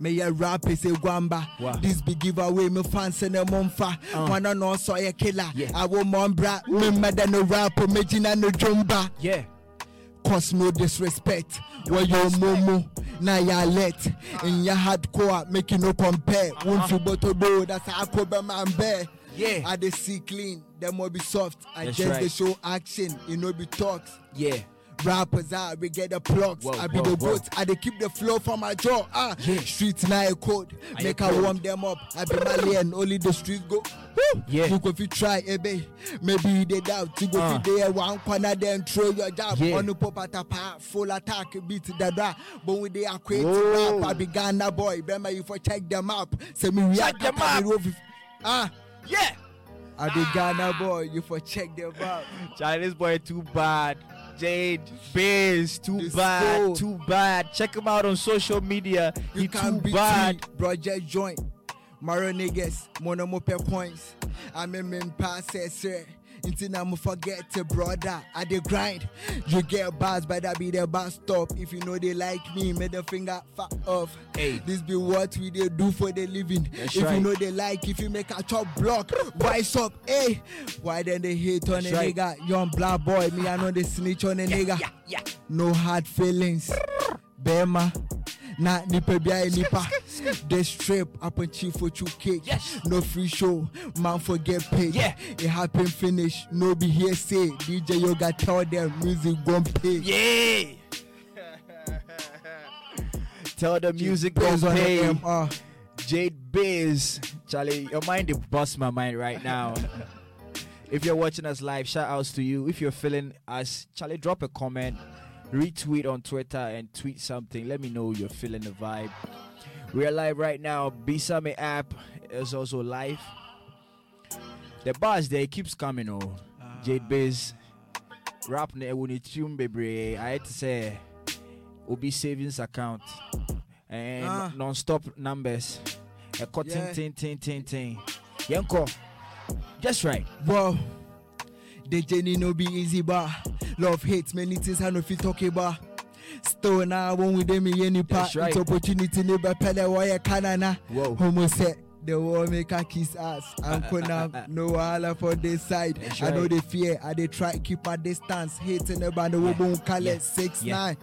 [SPEAKER 2] Me ya rap is a guamba.
[SPEAKER 1] Wow.
[SPEAKER 2] This big giveaway, me fans and a monfa.
[SPEAKER 1] Uh.
[SPEAKER 2] Wanna know so a killer.
[SPEAKER 1] Yeah.
[SPEAKER 2] I will mom bra. Me mother no rap, me jina no jumba.
[SPEAKER 1] Yeah.
[SPEAKER 2] Cause no disrespect. Where your momo, na ya let. In your hardcore, make you no compare. Won't you but to do that's how I could be man bear.
[SPEAKER 1] Yeah.
[SPEAKER 2] I they see clean, them will be soft. I
[SPEAKER 1] That's
[SPEAKER 2] just
[SPEAKER 1] right.
[SPEAKER 2] they show action, it no be talks.
[SPEAKER 1] Yeah.
[SPEAKER 2] Rappers are we get the plugs.
[SPEAKER 1] Whoa,
[SPEAKER 2] I be
[SPEAKER 1] whoa,
[SPEAKER 2] the goat. I they keep the flow for my jaw. Ah,
[SPEAKER 1] Yeah.
[SPEAKER 2] streets now a code.
[SPEAKER 1] I
[SPEAKER 2] Make
[SPEAKER 1] a
[SPEAKER 2] I warm them up. I be my Malian, only the streets go. Woo!
[SPEAKER 1] Yeah.
[SPEAKER 2] You go if you try, eh, babe. Maybe they doubt. You go
[SPEAKER 1] Uh.
[SPEAKER 2] if there one corner, then throw your jab.
[SPEAKER 1] Yeah.
[SPEAKER 2] On the pop at a pa, full attack, beat the dra. But when they are quit, rap, I be Ghana boy. Remember you for check them up. Say me react.
[SPEAKER 1] them
[SPEAKER 2] I
[SPEAKER 1] up.
[SPEAKER 2] Ah,
[SPEAKER 1] Yeah.
[SPEAKER 2] I be Ghana boy. You for check them up.
[SPEAKER 1] Chinese boy too bad. Jade Biz, too bad, too bad. Check him out on social media.
[SPEAKER 2] You
[SPEAKER 1] he too
[SPEAKER 2] be
[SPEAKER 1] bad.
[SPEAKER 2] bad. Project joint. Maro niggas, mono mo pe points. I'm in pass sir. Until I'm forget to brother. I the grind. You get bars, but that be the bus stop. If you know they like me, make the finger fuck off.
[SPEAKER 1] Hey.
[SPEAKER 2] This be what we they do for the living.
[SPEAKER 1] That's
[SPEAKER 2] if
[SPEAKER 1] right.
[SPEAKER 2] you know they like, if you make a chop block, wise up, hey. Why then they hate on
[SPEAKER 1] That's
[SPEAKER 2] a
[SPEAKER 1] right.
[SPEAKER 2] nigga? Young black boy, me I know they snitch on a nigga.
[SPEAKER 1] Yeah, yeah.
[SPEAKER 2] No hard feelings. Bema. Na nipa bia nipa. The strip upon chief for two cake.
[SPEAKER 1] Yes.
[SPEAKER 2] No free show. Man forget paid.
[SPEAKER 1] Yeah.
[SPEAKER 2] It happen finish. No be here say. DJ Yoga tell them music gon' pay.
[SPEAKER 1] Yeah. Tell the music
[SPEAKER 2] Biz
[SPEAKER 1] don't
[SPEAKER 2] on the
[SPEAKER 1] pay.
[SPEAKER 2] MR.
[SPEAKER 1] Jade Biz. Charlie, your mind is bust my mind right now. if you're watching us live, shout outs to you. If you're feeling us, Charlie, drop a comment, retweet on Twitter, and tweet something. Let me know you're feeling the vibe. We are live right now. Bisame app is also live. The buzz there keeps coming. Oh, Jade Biz. Rap ne when tune bebre. I had to say, Obi savings account and
[SPEAKER 2] Ah.
[SPEAKER 1] non-stop numbers. A cut
[SPEAKER 2] Yeah.
[SPEAKER 1] ting ting ting ting. Yanko, just right.
[SPEAKER 2] Wow. The journey no be easy, but love hates many things I know if you talk about. Still now when we dem me any part,
[SPEAKER 1] right.
[SPEAKER 2] it's opportunity never pele why canana. Homo said the war make a kiss ass. I'm gonna no wahala for this side.
[SPEAKER 1] That's
[SPEAKER 2] I know
[SPEAKER 1] right.
[SPEAKER 2] they fear. I they try keep a distance. Hating the band we won't call six nine.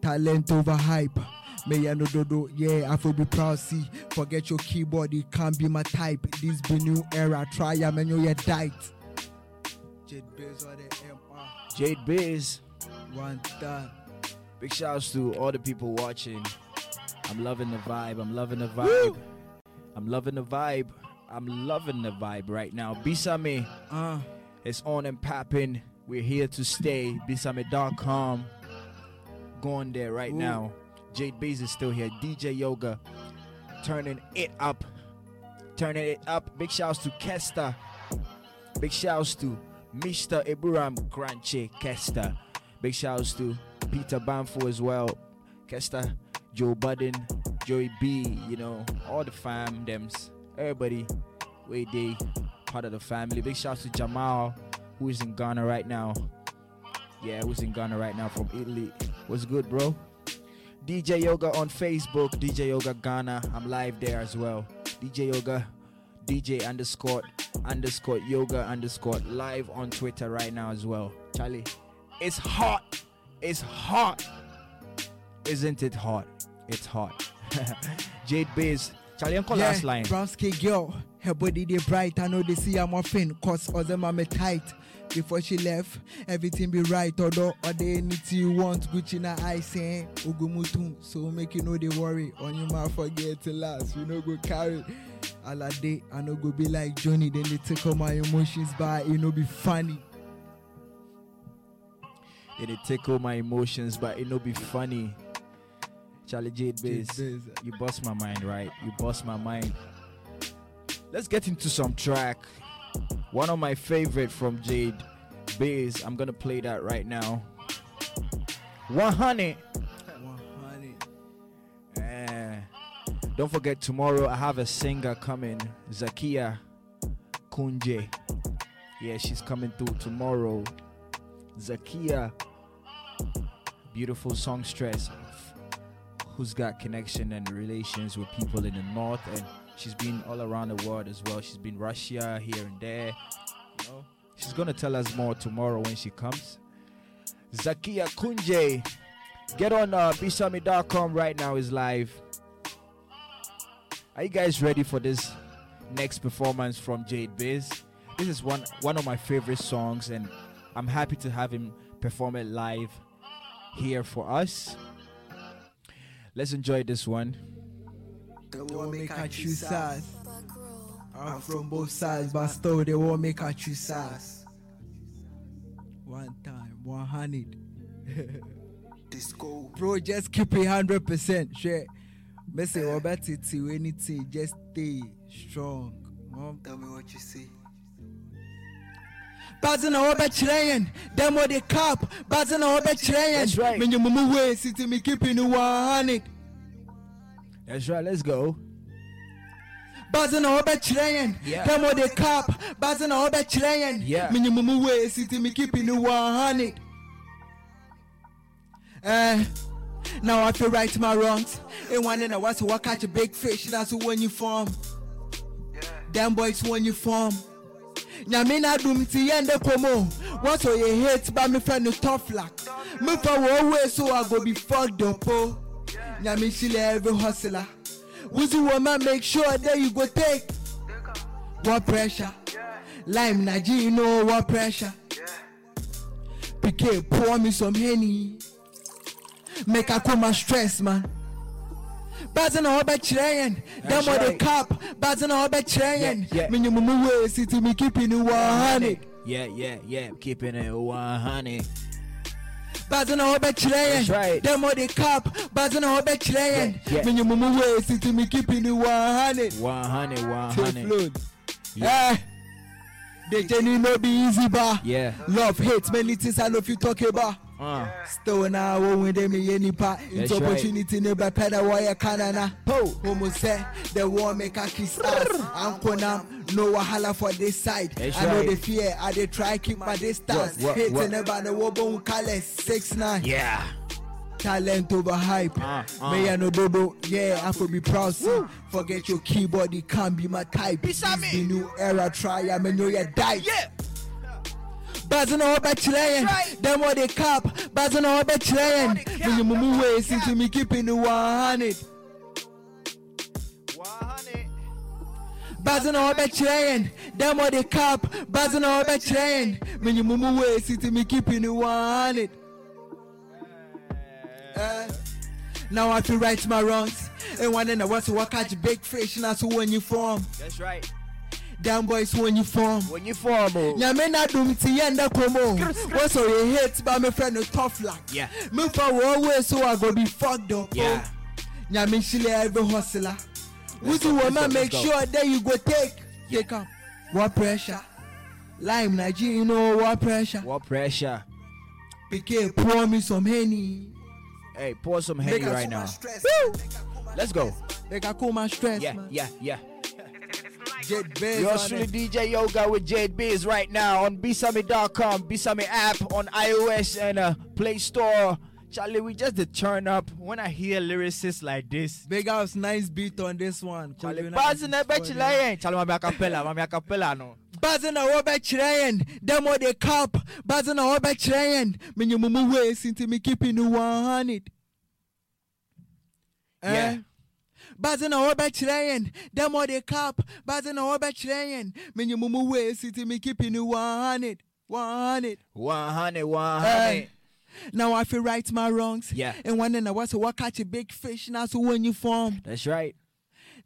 [SPEAKER 2] Talent over hype. May I know dodo, yeah, I feel be proud. See, forget your keyboard, it can't be my type. This be new era. Try ya, man, you diet. Jade Biz. One time.
[SPEAKER 1] Big shouts to all the people watching. I'm loving the vibe. I'm loving the vibe.
[SPEAKER 2] Woo!
[SPEAKER 1] I'm loving the vibe. I'm loving the vibe right now. Bisame
[SPEAKER 2] Uh,
[SPEAKER 1] is on and popping. We're here to stay. Bisame.com. Go on there right
[SPEAKER 2] Ooh.
[SPEAKER 1] now. Jade Biz is still here. DJ Yoga turning it up. turning it up. Big shouts to Kesta. Big shouts to Mr. Iburam Granche Kester. Big shouts to Peter Banfo as well. Kester, Joe Budden, Joey B, you know, all the fam, thems, everybody, way they part of the family. Big shouts to Jamal, who is in Ghana right now. Yeah, who's in Ghana right now from Italy. What's good, bro? DJ Yoga on Facebook, DJ Yoga Ghana. I'm live there as well. DJ Yoga, DJ underscore underscore yoga underscore live on Twitter right now as well. Charlie, it's hot. It's hot. Isn't it hot? It's hot. Jade Bizz. Charlie, uncle last line.
[SPEAKER 2] brown skin girl. Her body they bright. I know they see I'm offering. Cause other mama tight. Before she left, everything be right. Although or they anything you want, Gucci na I say eh? Ugumutum. So make you know they worry. On your mouth forget to last. You know go carry. All day, I know go be like Johnny. Then they take all my emotions by you know be funny.
[SPEAKER 1] Then they take all my emotions, but it no be funny. Charlie Jade
[SPEAKER 2] Bizz.
[SPEAKER 1] You bust my mind, right? You bust my mind. Let's get into some track. One of my favorite from Jade Bizz. I'm gonna play that right now. 100.
[SPEAKER 2] 100.
[SPEAKER 1] Don't forget tomorrow I have a singer coming, Zakia Kunje. Yeah, she's coming through tomorrow. Zakia, beautiful songstress who's got connection and relations with people in the north, and she's been all around the world as well. She's been Russia here and there. She's gonna tell us more tomorrow when she comes. Zakia Kunje. Get on uh, right now is live. Are you guys ready for this next performance from Jade Bizz? This is one one of my favorite songs, and I'm happy to have him perform it live here for us. Let's enjoy this one.
[SPEAKER 2] They won't make her choose sides. I'm from both sides, but still they won't make her choose sides. One time, 100.
[SPEAKER 3] Disco.
[SPEAKER 2] Bro, just keep it 100%. Share. Me say, what it to anything? Just stay strong. Mom.
[SPEAKER 3] Tell me what you see.
[SPEAKER 2] Bazin a obe chirayen, them what they cap. Bazin a obe chirayen.
[SPEAKER 1] That's right.
[SPEAKER 2] When you mumu way, city me keeping you 100.
[SPEAKER 1] That's right, let's go.
[SPEAKER 2] Bazin a obe chirayen,
[SPEAKER 1] Yeah.
[SPEAKER 2] them what they cap. Bazin a obe chirayen.
[SPEAKER 1] Yeah.
[SPEAKER 2] When you mumu way, city me keeping you 100. Eh. Now I feel right my wrongs. And one in a was to catch a big fish. That's who when you form. Them boys when you form. nyame na adum ti yɛn de komo wɔsɔ yɛ hate ba me fɛ no tough luck me wɔ way so I go be fucked up oh. o nyame hyile every hustler wusi wɔ ma make sure that you go take what pressure lime na gin you know what pressure pikin pour me some henny make cool my stress man. Bazin a ɔbɛkyerɛ yɛn
[SPEAKER 1] That's
[SPEAKER 2] dɛm ɔde
[SPEAKER 1] right.
[SPEAKER 2] cap bazin a ɔbɛkyerɛ yɛn
[SPEAKER 1] Yeah, yeah.
[SPEAKER 2] menyumumu wei siti me keeping it 100
[SPEAKER 1] Yeah, yeah, yeah. Keeping it 100.
[SPEAKER 2] bazin a ɔbɛkyerɛ
[SPEAKER 1] That's
[SPEAKER 2] yɛn
[SPEAKER 1] right.
[SPEAKER 2] dɛm ɔde cap bazin a ɔbɛkyerɛ
[SPEAKER 1] Yeah, yeah.
[SPEAKER 2] yɛn menyumumu wei siti me keeping it 100
[SPEAKER 1] 100,
[SPEAKER 2] Take
[SPEAKER 1] 100.
[SPEAKER 2] float.
[SPEAKER 1] Yeah.
[SPEAKER 2] Eh, the journey no be easy ba
[SPEAKER 1] Yeah.
[SPEAKER 2] love hate many things I know you talk about
[SPEAKER 1] Uh,
[SPEAKER 2] still na wo when yɛ nipa into
[SPEAKER 1] That's right.
[SPEAKER 2] opportunity ne bɛpɛ dɛ wɔyɛ kanana
[SPEAKER 1] Po.
[SPEAKER 2] homo sɛ the war make a kiss. Us ankonam no wahala for this side.
[SPEAKER 1] That's
[SPEAKER 2] i know
[SPEAKER 1] right.
[SPEAKER 2] the fear i dey try keep my distance. Hate never the wo bone colors six nine.
[SPEAKER 1] Yeah.
[SPEAKER 2] talent over hype.
[SPEAKER 1] Uh, uh.
[SPEAKER 2] me ya no dodo yeah i for be proud see forget your keyboard it can't be my type.
[SPEAKER 1] Me.
[SPEAKER 2] the new era try me know ya die.
[SPEAKER 1] Yeah.
[SPEAKER 2] Bazin a ɔbɛkyerɛ yɛn
[SPEAKER 1] right.
[SPEAKER 2] dɛm ɔde cap bazin a ɔbɛkyerɛ
[SPEAKER 1] Ɔde
[SPEAKER 2] yɛn
[SPEAKER 1] cap,
[SPEAKER 2] menyumumu wei
[SPEAKER 1] ɔde cap.
[SPEAKER 2] me keeping it. 100
[SPEAKER 1] 100.
[SPEAKER 2] Bazin a ɔbɛkyerɛ yɛn dɛm ɔde cap bazin a ɔbɛkyerɛ yɛn menyumumu wei sinti me keeping it. 100 Eh, Now I feel right my wrongs. And one in the west will catch big fish and that's when you form.
[SPEAKER 1] That's right.
[SPEAKER 2] Damn boys when you form
[SPEAKER 1] When you form, oh.
[SPEAKER 2] nyame na dum ti yɛ ndɛ komo wɔsɔ yɛ hate ba my friend no tough luck
[SPEAKER 1] Yeah.
[SPEAKER 2] me wɔ way so I go be fucked up oh.
[SPEAKER 1] Yeah.
[SPEAKER 2] oh. nyame nhyile every hustler Would
[SPEAKER 1] go,
[SPEAKER 2] you
[SPEAKER 1] let's
[SPEAKER 2] wanna
[SPEAKER 1] go,
[SPEAKER 2] make
[SPEAKER 1] go.
[SPEAKER 2] sure that you go take take am? What pressure? Lime Nigeria, you know what pressure?
[SPEAKER 1] What pressure?
[SPEAKER 2] PK pour me some henny.
[SPEAKER 1] Hey, pour some henny right now. Let's go.
[SPEAKER 2] Make I cool my stress,
[SPEAKER 1] Yeah,
[SPEAKER 2] man.
[SPEAKER 1] yeah, yeah.
[SPEAKER 2] Jet Bez
[SPEAKER 1] You're truly. DJ Yoga with Jade Bizz right now on Bisame.com, Bisami app on iOS and uh, Play Store. Charlie, we just the turn up. When I hear lyricists like this,
[SPEAKER 2] Big house, nice beat on this one.
[SPEAKER 1] Charlie,
[SPEAKER 2] Kojo
[SPEAKER 1] Buzz in
[SPEAKER 2] nice
[SPEAKER 1] the
[SPEAKER 2] beat
[SPEAKER 1] bitch
[SPEAKER 2] for
[SPEAKER 1] like Charlie, mami acapella, mami acapella no.
[SPEAKER 2] Bazen na wɔbɛ kyerɛ yɛn dɛm de cup bazen na wɔbɛ kyerɛ yɛn menye mo mu ways nti me keeping it 100
[SPEAKER 1] Yeah.
[SPEAKER 2] Bazen na wɔbɛ kyerɛ yɛn dɛm de cap bazen na wɔbɛ kyerɛ yɛn menye mo mu ways nti me keeping it 100 100
[SPEAKER 1] 100, 100.
[SPEAKER 2] Eh. now I feel right my wrongs
[SPEAKER 1] Yeah.
[SPEAKER 2] and one in I was what catch a big fish now so when you form
[SPEAKER 1] That's right.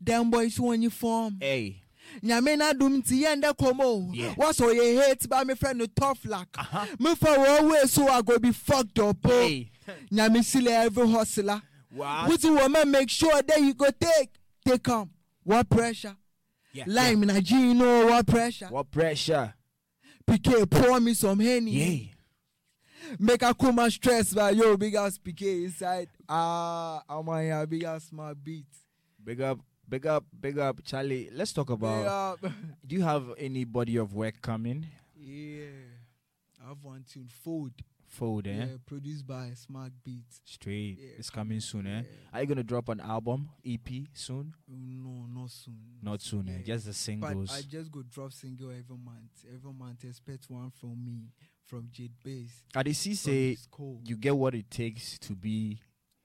[SPEAKER 2] them boys so when you form
[SPEAKER 1] Hey,
[SPEAKER 2] nyame na dum ti yɛn dɛ kɔmɔ
[SPEAKER 1] Yeah.
[SPEAKER 2] wɔsɔ yɛ hate ba me friend no tough luck
[SPEAKER 1] Uh-huh.
[SPEAKER 2] me for one way so I go be fucked up oh
[SPEAKER 1] hey.
[SPEAKER 2] nyame sile every hustler
[SPEAKER 1] Wow.
[SPEAKER 2] wetin woman make sure that you go take take am what pressure
[SPEAKER 1] Yeah,
[SPEAKER 2] lime na gin no what pressure
[SPEAKER 1] What pressure?
[SPEAKER 2] pk pour me some honey.
[SPEAKER 1] Yeah.
[SPEAKER 2] make a cool my stress but yo big ass pk inside ah I'm on here big ass smart beat
[SPEAKER 1] Big up, big up, big up, Charlie. Let's talk about.
[SPEAKER 2] yeah
[SPEAKER 1] Do you have any body of work coming?
[SPEAKER 2] yeah I have one tune food
[SPEAKER 1] Fold, eh?
[SPEAKER 2] yeah produced by smart beats
[SPEAKER 1] Straight.
[SPEAKER 2] Yeah,
[SPEAKER 1] it's coming soon, eh?
[SPEAKER 2] yeah.
[SPEAKER 1] Are you gonna drop an album, EP soon?
[SPEAKER 2] No, not soon.
[SPEAKER 1] Not soon, eh? Just the singles.
[SPEAKER 2] But I just go drop single every month. Every month, expect one from me, from Jade
[SPEAKER 1] Bizz.
[SPEAKER 2] From
[SPEAKER 1] say you get what it takes to be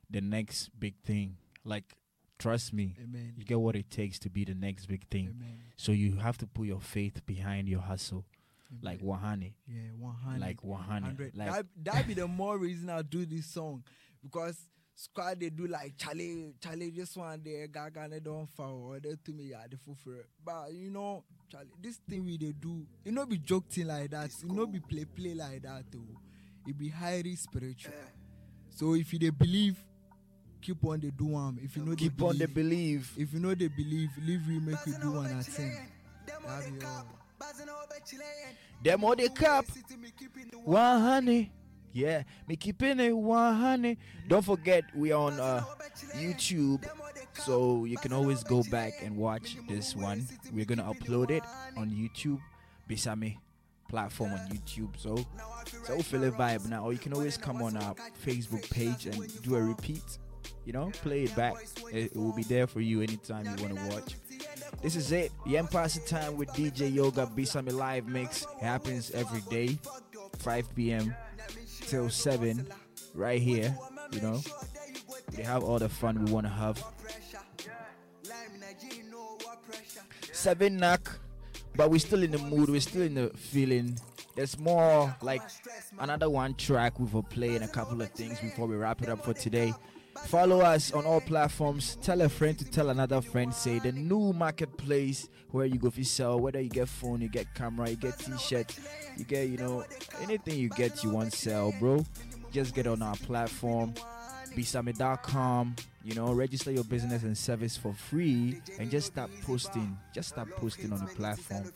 [SPEAKER 1] the next big thing. Like, trust me,
[SPEAKER 2] Amen.
[SPEAKER 1] you get what it takes to be the next big thing.
[SPEAKER 2] Amen.
[SPEAKER 1] So you have to put your faith behind your hustle, Mm-hmm. like
[SPEAKER 2] Amen.
[SPEAKER 1] Wahane,
[SPEAKER 2] yeah, one hundred.
[SPEAKER 1] like Wahane,
[SPEAKER 2] hundred.
[SPEAKER 1] like
[SPEAKER 2] that that be the more reason I do this song because squad they do like Charlie, Charlie this one there, Gaga they don't fall or they to me yeah the fulfill. But you know, Charlie, this thing we they do, you not be joking like that, you not be play play like that too. It be highly spiritual. So if you they believe, keep on they do one. If you know
[SPEAKER 1] keep
[SPEAKER 2] they
[SPEAKER 1] on the
[SPEAKER 2] believe,
[SPEAKER 1] believe.
[SPEAKER 2] if you know they believe, leave we make we do one at ten.
[SPEAKER 1] Them all the cup. One honey. Yeah, me keeping it one honey. Don't forget we are on uh, YouTube, so you can always go back and watch this one. We're gonna upload it on YouTube, Bisame platform on YouTube. So, so feel a vibe now. Or you can always come on our Facebook page and do a repeat. You know, play it back. It, it will be there for you anytime you want to watch. This is it. The Empire time with DJ Yoga Bisame Live Mix. Happens every day, 5 p.m. till 7, right here. You know, we have all the fun we want to have. Seven knock, but we're still in the mood. We're still in the feeling. There's more like another one track we will play and a couple of things before we wrap it up for today. Follow us on all platforms. Tell a friend to tell another friend. Say the new marketplace where you go for sell. Whether you get phone, you get camera, you get t-shirt, you get you know anything you get you want sell, bro. Just get on our platform, bisame.com. You know, register your business and service for free, and just start posting. Just start posting on the platform.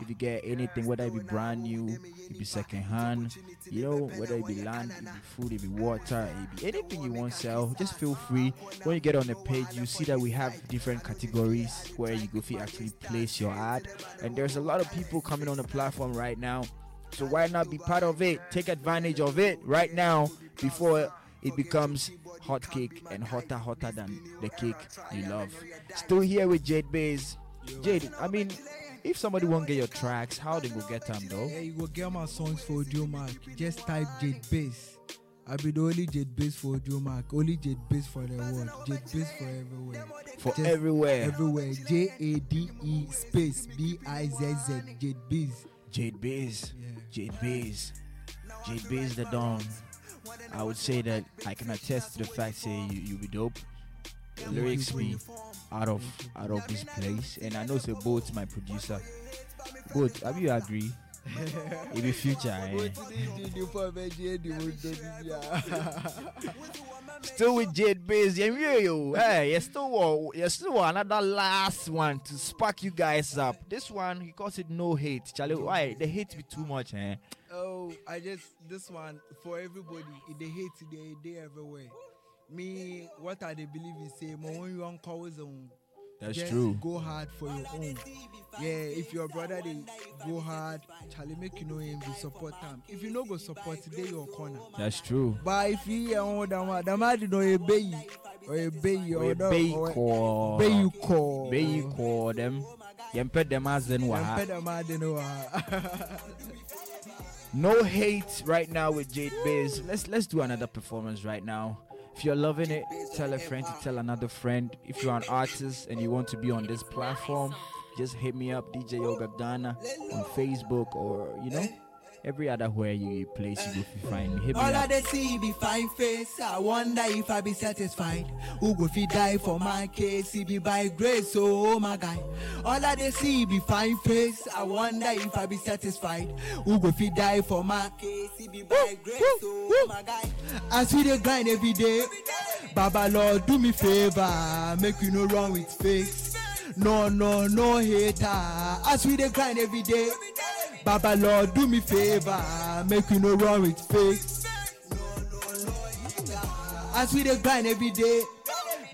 [SPEAKER 1] If you get anything, whether it be brand new, it be second hand, you know, whether it be land, it be food, it be water, it be anything you want to sell, just feel free. When you get on the page, you see that we have different categories where you go fi actually place your ad. And there's a lot of people coming on the platform right now. So why not be part of it? Take advantage of it right now before it becomes hot cake and hotter, hotter than the cake you love. Still here with Jade Bizz. Jade, I mean, if somebody won't get your tracks, how they go get them though?
[SPEAKER 2] Yeah, you go get my songs for Audiomack. Just type Jade Bizz. I be the only Jade Bizz for Audiomack. Only Jade Bizz for the world. Jade Bizz for everywhere.
[SPEAKER 1] For
[SPEAKER 2] Just
[SPEAKER 1] everywhere.
[SPEAKER 2] Everywhere. J A D E space B I Z Z. Jade Bizz.
[SPEAKER 1] Jade Bizz.
[SPEAKER 2] Yeah.
[SPEAKER 1] Jade Bizz. Jade Bizz the Dawn. I would say that I can attest to the fact say you you be dope. The lyrics be out of out of this place. And I know say both my producer. Both, have you agree? it be future. Eh?
[SPEAKER 2] Wetin dey do for Beji Edi Mondo
[SPEAKER 1] Still with Jade Bizz, yeah, yo. Hey, you still you still another last one to spark you guys up. This one, he calls it no hate. Charlie, why the hate be too much, eh?
[SPEAKER 2] Oh, I just this one for everybody. It they hate they they everywhere. Me, what I they believe in say, but when you on calls on,
[SPEAKER 1] That's
[SPEAKER 2] just
[SPEAKER 1] true.
[SPEAKER 2] Go hard for your own. Yeah, if your brother they go hard, Charlie make you know him to support him. If you no go support, they your corner.
[SPEAKER 1] That's true.
[SPEAKER 2] But if you on that man, that man no obey or obey or no
[SPEAKER 1] bay
[SPEAKER 2] or
[SPEAKER 1] call.
[SPEAKER 2] obey you call.
[SPEAKER 1] Bay you call them. Yempe them as then
[SPEAKER 2] Yempe
[SPEAKER 1] what?
[SPEAKER 2] the man, they know, ah.
[SPEAKER 1] No hate right now with Jade Bizz. Let's let's do another performance right now. If you're loving it, tell a friend to tell another friend. If you're an artist and you want to be on this platform, just hit me up, DJ Yoga Ghana, on Facebook or you know every other where you place you go find me.
[SPEAKER 2] All I see be fine face. I wonder if I be satisfied. Who go fi die for my case? It be by grace, oh my guy. All I see be fine face. I wonder if I be satisfied. Who go fi die for my case? It be by grace, oh my guy. As we dey grind every day, Baba Lord do me favor, make you no wrong with face. No, no, no hater. As we dey grind every day, Baba Lord do me favor, make you no wrong with face. As we dey grind every day,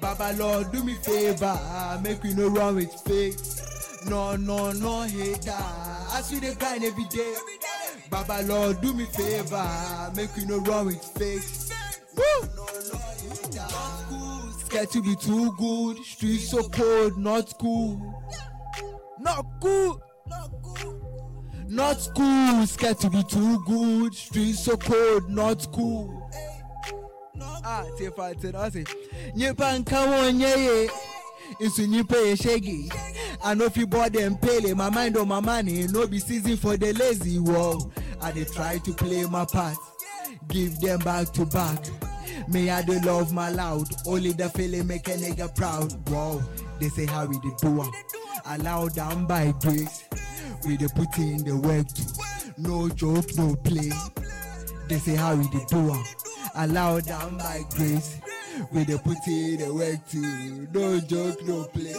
[SPEAKER 2] Baba Lord do me favor, make we no run with face. No, no, no hater. As we dey grind every day, Baba Lord do me favor, make we no run with face. Woo! Scared to be too good, streets so cold, not cool. Not cool. Not cool, scared to be too good, streets so cold, not cool. Ah, tefa tena say. Nyipa nka wonye ye. Isu nyipa ye shaggy. I know if you bought them pele, my mind on my money, no be season for the lazy. Whoa, I dey try to play my part, give them back to back. Me I dey love my loud, only the feeling make a nigga proud. Whoa, they say how we dey do am. Allow down by grace, we dey put in the work too. No joke, no play. They say how we dey do am. Allow down by grace. We dey put in the work too. No joke, no play.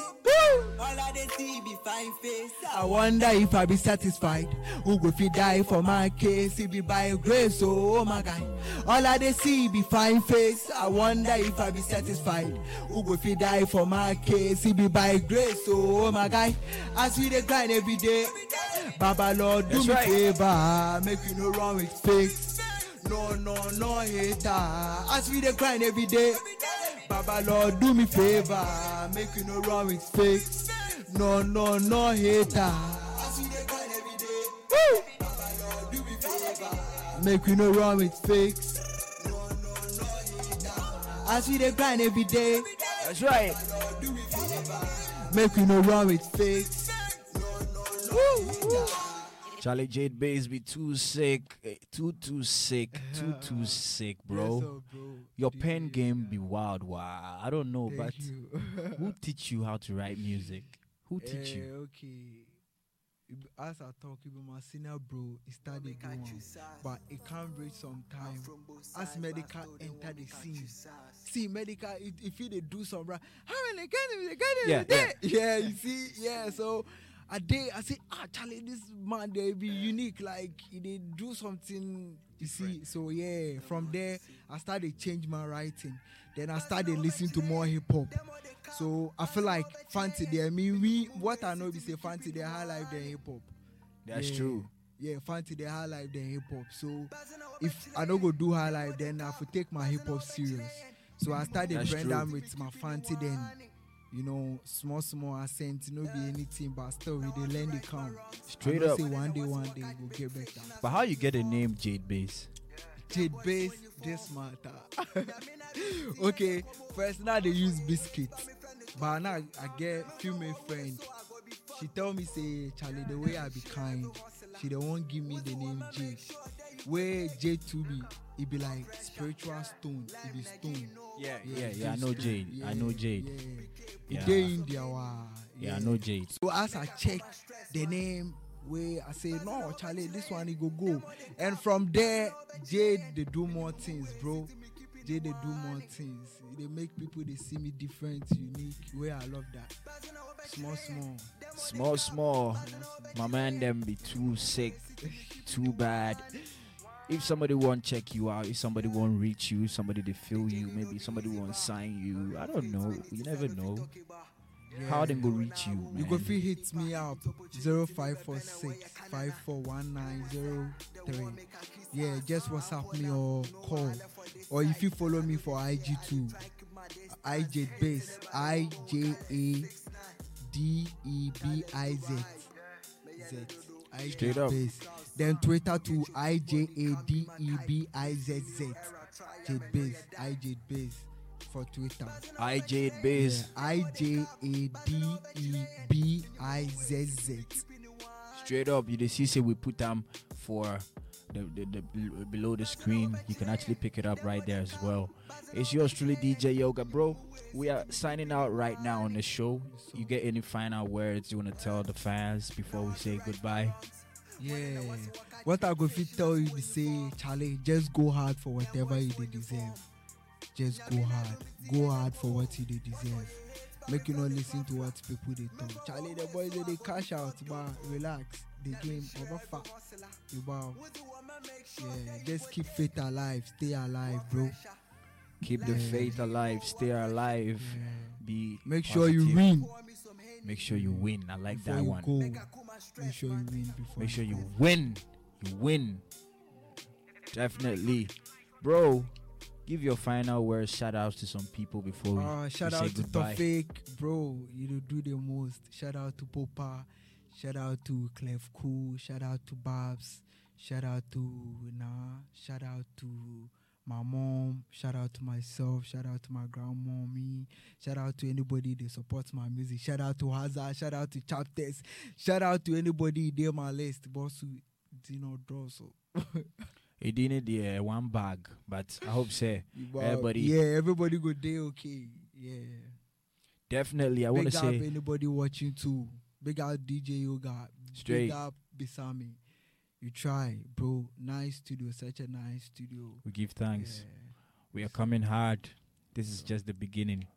[SPEAKER 2] All I dey see be fine face. I wonder if I be satisfied. Who go fit die for my case? It be by grace, oh oh my guy. All I dey see be fine face. I wonder if I be satisfied. Who go fit die for my case? It be by grace, oh oh my guy. As we dey grind every day, Baba Lord do
[SPEAKER 1] That's
[SPEAKER 2] me
[SPEAKER 1] right.
[SPEAKER 2] favor, make you no wrong with fakes. No, no, no hater. As we dey grind every day, Baba Lord do me favor, make you no run with fakes. No, no, no hater. As we dey grind every day, Woo! Baba Lord do me favor, make you no run with fakes. No, no, no hater. As we dey grind every day,
[SPEAKER 1] That's right.
[SPEAKER 2] Lord do me favor, make you no run with fakes. No, no, no hater.
[SPEAKER 1] Charlie Jade Bizz be too sick, eh, too too sick, too too sick, bro.
[SPEAKER 2] Yes, sir, bro.
[SPEAKER 1] Your pen game be wild, wow. I don't know, but
[SPEAKER 2] Thank you.
[SPEAKER 1] who teach you how to write music? Who teach you?
[SPEAKER 2] Eh, okay. You be- As I talk, you be my senior bro. He started doing, but it can't reach some time. As Medikal enter the scene, see Medikal if, if you dey do some right, how many get it? Get it?
[SPEAKER 1] Yeah,
[SPEAKER 2] yeah, yeah. You see, yeah. So a day I say, ah, Charlie, this man they be unique. Like he dey do something. You see, so yeah. From there, I started change my writing. Then I started listening to more hip hop. So I feel like fancy there. I mean, we what I know we say fancy they high life than hip hop.
[SPEAKER 1] That's
[SPEAKER 2] Yeah.
[SPEAKER 1] true.
[SPEAKER 2] Yeah, fancy the high life than hip hop. So if I don't go do high life, then I have to take my hip hop serious. So I started
[SPEAKER 1] That's
[SPEAKER 2] brand with my fancy then. You know, small small accent, no be anything, but still we they learn the count.
[SPEAKER 1] Straight up.
[SPEAKER 2] Say one day, one day we'll get better.
[SPEAKER 1] But how you get the name Jade Bizz?
[SPEAKER 2] Jade base, this matter. okay, first now they use biscuits, but now I get female friend. She tell me say Charlie the way I be kind, she don't want give me the name Jade. Where Jade to be, it be like spiritual stone, it be stone.
[SPEAKER 1] Yeah,
[SPEAKER 2] Yeah,
[SPEAKER 1] yeah, yeah. I know. Jade. I know Jade.
[SPEAKER 2] Yeah,
[SPEAKER 1] Yeah.
[SPEAKER 2] It India, wow.
[SPEAKER 1] Yeah, I know Jade.
[SPEAKER 2] So as I check the name Where I say no, Charlie, this one he go go. And from there, Jade they do more things, bro. Jade they do more things. They make people they see me different, unique. Where I love that. Small, small.
[SPEAKER 1] Small, small. My man, them be too sick, too bad. If somebody want check you out, if somebody want reach you, somebody they feel you, maybe somebody want sign you. I don't know. You never know. How they go reach you, man.
[SPEAKER 2] You go feel hit me up 0546 541903. Yeah, just WhatsApp me or call. Or if you follow me for IG too, IJ Base, I J A D E B I Z.
[SPEAKER 1] Straight up.
[SPEAKER 2] Base. Then Twitter to I J A D E B I Z Z. J Base, IJ Base for Twitter.
[SPEAKER 1] IJ Biz.
[SPEAKER 2] I J A D E B I Z Z.
[SPEAKER 1] Straight up, you dey see say we put them for the, the, the below the screen. You can actually pick it up right there as well. It's yours truly, DJ Yoga, bro. We are signing out right now on the show. You get any final words you want to tell the fans before we say goodbye?
[SPEAKER 2] Yeah. What I go fit tell you to say, Charlie, just go hard for whatever you deserve. Just go hard. Go hard for what you deserve. Make you not listen to what people they talk. Charlie, the boys they, cash out, but relax. The game over fat. You bow. Yeah, just keep faith alive. Stay alive, bro.
[SPEAKER 1] Keep the faith alive, stay alive,
[SPEAKER 2] Yeah.
[SPEAKER 1] be
[SPEAKER 2] Make sure you win
[SPEAKER 1] Make sure you win. I like
[SPEAKER 2] before
[SPEAKER 1] that one.
[SPEAKER 2] go. Make sure you win before.
[SPEAKER 1] Make sure you win. You win. Definitely. Bro, give your final words, shout outs to some people before we,
[SPEAKER 2] Uh,
[SPEAKER 1] we
[SPEAKER 2] shout
[SPEAKER 1] say
[SPEAKER 2] out to
[SPEAKER 1] goodbye.
[SPEAKER 2] Tofik, bro. You do do the most. Shout out to Popa. Shout out to Clef Cool. Shout out to Babs. Shout out to Nah. Shout out to my mom. Shout out to myself. Shout out to my grandmommy. Shout out to anybody that supports my music. Shout out to Hazard. Shout out to Chapters. Shout out to anybody there my list. Boss who did not draw so.
[SPEAKER 1] It didn't the uh, one bag, but I hope
[SPEAKER 2] But
[SPEAKER 1] Everybody-
[SPEAKER 2] Yeah, everybody go day okay. Yeah.
[SPEAKER 1] definitely. I want to say
[SPEAKER 2] anybody watching too. Big up DJ Yoga.
[SPEAKER 1] Straight.
[SPEAKER 2] Big up Bisame. You try, bro. Nice studio. Such a nice studio.
[SPEAKER 1] we give thanks.
[SPEAKER 2] Yeah.
[SPEAKER 1] We are coming hard. This is just the beginning.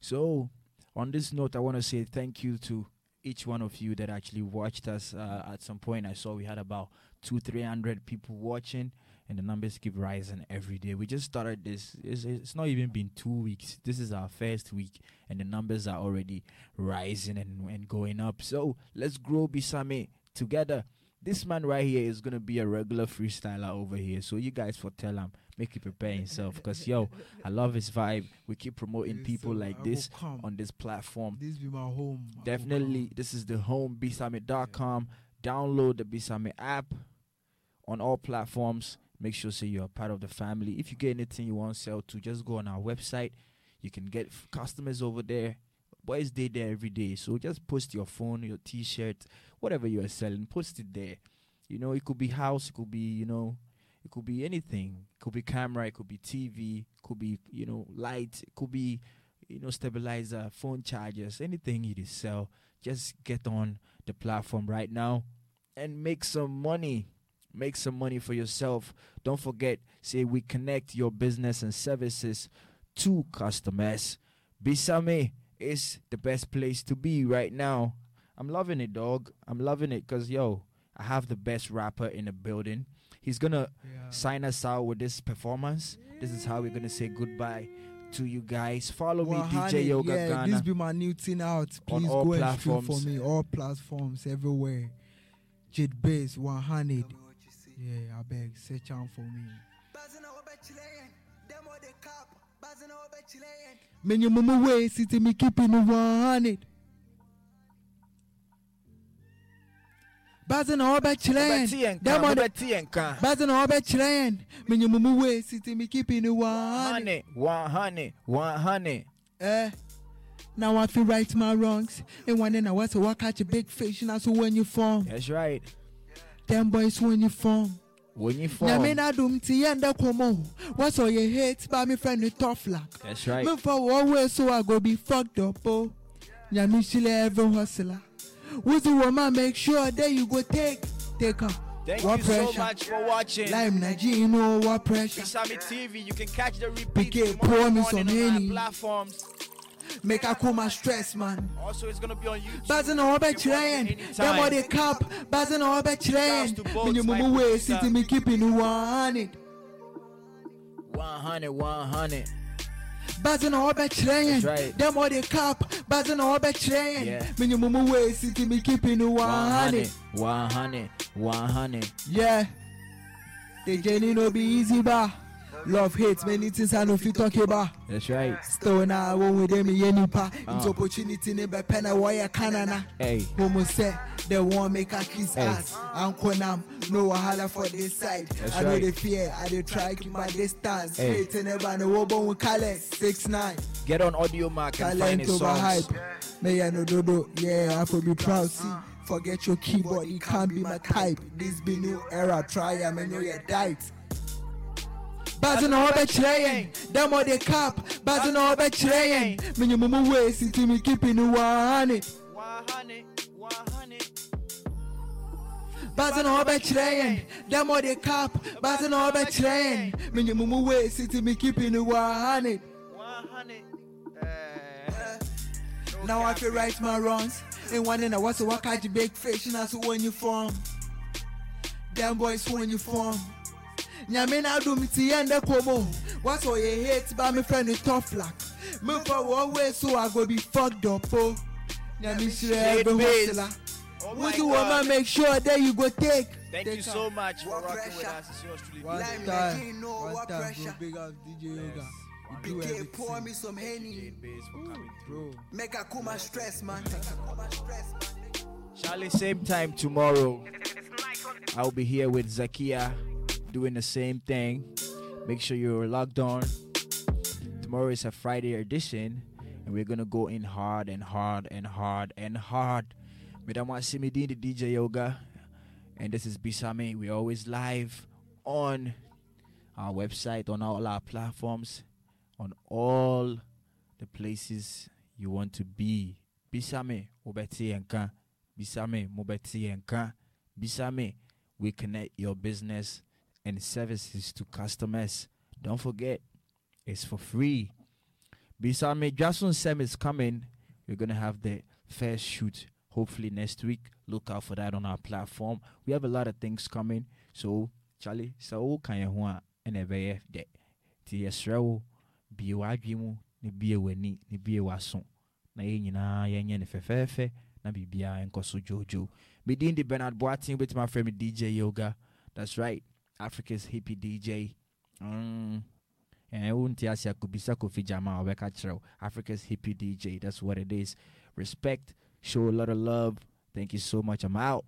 [SPEAKER 1] So, on this note, I want to say thank you to each one of you that actually watched us. Uh, at some point, I saw we had about two, three hundred people watching, and the numbers keep rising every day. We just started this. It's, it's not even been two weeks. This is our first week, and the numbers are already rising and, and going up. So let's grow Bisame together. This man right here is gonna be a regular freestyler over here. So you guys for tell him, make you prepare himself. Cause yo, I love his vibe. We keep promoting
[SPEAKER 2] Yes,
[SPEAKER 1] people like this on this platform.
[SPEAKER 2] This be my home.
[SPEAKER 1] Definitely, this is the home bisame.com. Download the Bisame app on all platforms. Make sure say you're a part of the family. If you get anything you want to sell to, just go on our website. You can get f- customers over there. Boys, they there every day. So just post your phone, your T-shirt, whatever you are selling. Post it there. You know, it could be house, it could be you know, it could be anything. It could be camera, it could be TV, it could be you know light, it could be you know stabilizer, phone chargers, anything you sell. Just get on the platform right now and make some money. Make some money for yourself. Don't forget, say we connect your business and services to customers. Bisame is the best place to be right now. I'm loving it, dog. I'm loving it because, yo, I have the best rapper in the building. He's gonna
[SPEAKER 2] Yeah.
[SPEAKER 1] sign us out with this performance. This is how we're gonna say goodbye to you guys. Follow me,
[SPEAKER 2] Well,
[SPEAKER 1] DJ
[SPEAKER 2] honey,
[SPEAKER 1] Yoga
[SPEAKER 2] yeah,
[SPEAKER 1] Ghana.
[SPEAKER 2] this be my new thing out.
[SPEAKER 1] On
[SPEAKER 2] Please
[SPEAKER 1] all
[SPEAKER 2] go and stream for me. All platforms, everywhere. Jid Bass, 100. Yeah, I beg. Search out for me. Many mama way, city me keeping it 100. Bazin all back chillin'. Them on the Bazin all back chillin'. Many mama way, city me keeping it 100.
[SPEAKER 1] honey, one honey, one honey.
[SPEAKER 2] Eh. Now I feel right my wrongs. And one then I was to walk catch a big fish. And that's when you form.
[SPEAKER 1] That's right.
[SPEAKER 2] Them boys when you form.
[SPEAKER 1] When you
[SPEAKER 2] Now
[SPEAKER 1] fall,
[SPEAKER 2] me na dum ti enda komo. What's all you hate by me friend with tough luck.
[SPEAKER 1] that's right.
[SPEAKER 2] Me for one way so I go be fucked up oh. Nya me shile every hustler. Who's the woman? Make sure that you go take, take her.
[SPEAKER 1] Thank
[SPEAKER 2] what
[SPEAKER 1] you
[SPEAKER 2] pressure?
[SPEAKER 1] so much for watching.
[SPEAKER 2] Lime know what pressure?
[SPEAKER 1] Bisame TV, you can catch the repeat
[SPEAKER 2] PK,
[SPEAKER 1] tomorrow
[SPEAKER 2] pour me
[SPEAKER 1] morning
[SPEAKER 2] some
[SPEAKER 1] on
[SPEAKER 2] Henny.
[SPEAKER 1] platforms.
[SPEAKER 2] Make my stress, man.
[SPEAKER 1] Also, it's gonna be on YouTube.
[SPEAKER 2] Bazen obe
[SPEAKER 1] You can watch
[SPEAKER 2] chirayen. Them all
[SPEAKER 1] anytime.
[SPEAKER 2] the cap. Bazen obe chirayen.
[SPEAKER 1] Shouts to both
[SPEAKER 2] When you
[SPEAKER 1] my
[SPEAKER 2] move away,
[SPEAKER 1] producer.
[SPEAKER 2] city me keeping you one
[SPEAKER 1] 100, 100.
[SPEAKER 2] Bazen obe
[SPEAKER 1] right.
[SPEAKER 2] Them all the cap. Bazen na obe chirayen.
[SPEAKER 1] Yeah.
[SPEAKER 2] When you move away, city me keeping you one
[SPEAKER 1] 100, 100, 100.
[SPEAKER 2] Yeah. The journey no be easy, ba. Love hate many things I know if you talk about.
[SPEAKER 1] That's right.
[SPEAKER 2] Still now, when we them me any pa. It's
[SPEAKER 1] Uh.
[SPEAKER 2] opportunity ne be pen a wire canana.
[SPEAKER 1] Hey,
[SPEAKER 2] Homo say they want make a kiss
[SPEAKER 1] Hey.
[SPEAKER 2] ass. Uncle Nam, no wahala for this side.
[SPEAKER 1] That's
[SPEAKER 2] I know
[SPEAKER 1] right.
[SPEAKER 2] the fear, I dey try keep my distance.
[SPEAKER 1] Hey.
[SPEAKER 2] Hey. never no wobo with Kale, six nine.
[SPEAKER 1] get on Audiomack and find
[SPEAKER 2] Talent
[SPEAKER 1] his
[SPEAKER 2] over
[SPEAKER 1] songs.
[SPEAKER 2] hype. May I no dodo, yeah, I for be proud. See, forget your keyboard, it can't be my type. This be new era, try am and know your diet. Bazin obe chirayen, them all the cap. Bazin na obe chirayen. When you move away, see me keeping you one
[SPEAKER 1] 100, 100.
[SPEAKER 2] Bazin obe chirayen, them all the cap. Bazin na obe chirayen. When you move away, see me keeping you one
[SPEAKER 1] 100. Uh,
[SPEAKER 2] Now I feel right my wrongs. And one in a what's a out the big fish and that's when you from. Them boys when you from. Nyame na do me ti ende komo. What's all you hate by my friend is tough luck. Me for one way so I go be fucked up oh. Nyame shire
[SPEAKER 1] Shade
[SPEAKER 2] be
[SPEAKER 1] base.
[SPEAKER 2] hustler.
[SPEAKER 1] oh my
[SPEAKER 2] Who's the
[SPEAKER 1] God.
[SPEAKER 2] woman make sure that you go take.
[SPEAKER 1] Thank
[SPEAKER 2] take
[SPEAKER 1] you
[SPEAKER 2] her.
[SPEAKER 1] so much for
[SPEAKER 3] What
[SPEAKER 1] rocking with us. It's yours truly.
[SPEAKER 2] One
[SPEAKER 3] Lime
[SPEAKER 2] time,
[SPEAKER 3] Nigeria, know
[SPEAKER 2] one
[SPEAKER 3] what
[SPEAKER 2] time,
[SPEAKER 3] pressure?
[SPEAKER 2] bro, big up DJ Yoga. We do
[SPEAKER 3] PK, pour me some Henny.
[SPEAKER 1] Jade Bizz coming through.
[SPEAKER 2] bro.
[SPEAKER 3] Make I cool my stress, man. Make I cool my stress, man.
[SPEAKER 1] Charlie, same time tomorrow. I'll be here with Zakia doing the same thing. Make sure you're logged on. Tomorrow is a Friday edition, and we're gonna go in hard and hard and hard and hard. Madam Wasimidin, the DJ Yoga, and this is Bisame. We're always live on our website, on all our platforms, on all the places you want to be. Bisame, Obeti Enka. Bisame, Mobeti Enka. Bisame, we connect your business and services to customers. Don't forget, it's for free. Bisame Jason Sem is coming. We're gonna have the first shoot hopefully next week. Look out for that on our platform. We have a lot of things coming. So Charlie, so can you a very day. Tiesrew be ne bie w'ani ne w'aso na yɛn nyinaa yɛnyɛ no fɛfɛɛfɛ na biribiara nkɔ so dwoodwoo medin de bernard boaten wobɛtumi afrɛ me dj yoga that's right africa's hippie dj mm. Ase akobisa kofi gyama a wɔbɛka kyerɛ wo africa's hippie dj that's what it is. Respect show a lot of love. Thank you so much. I'm out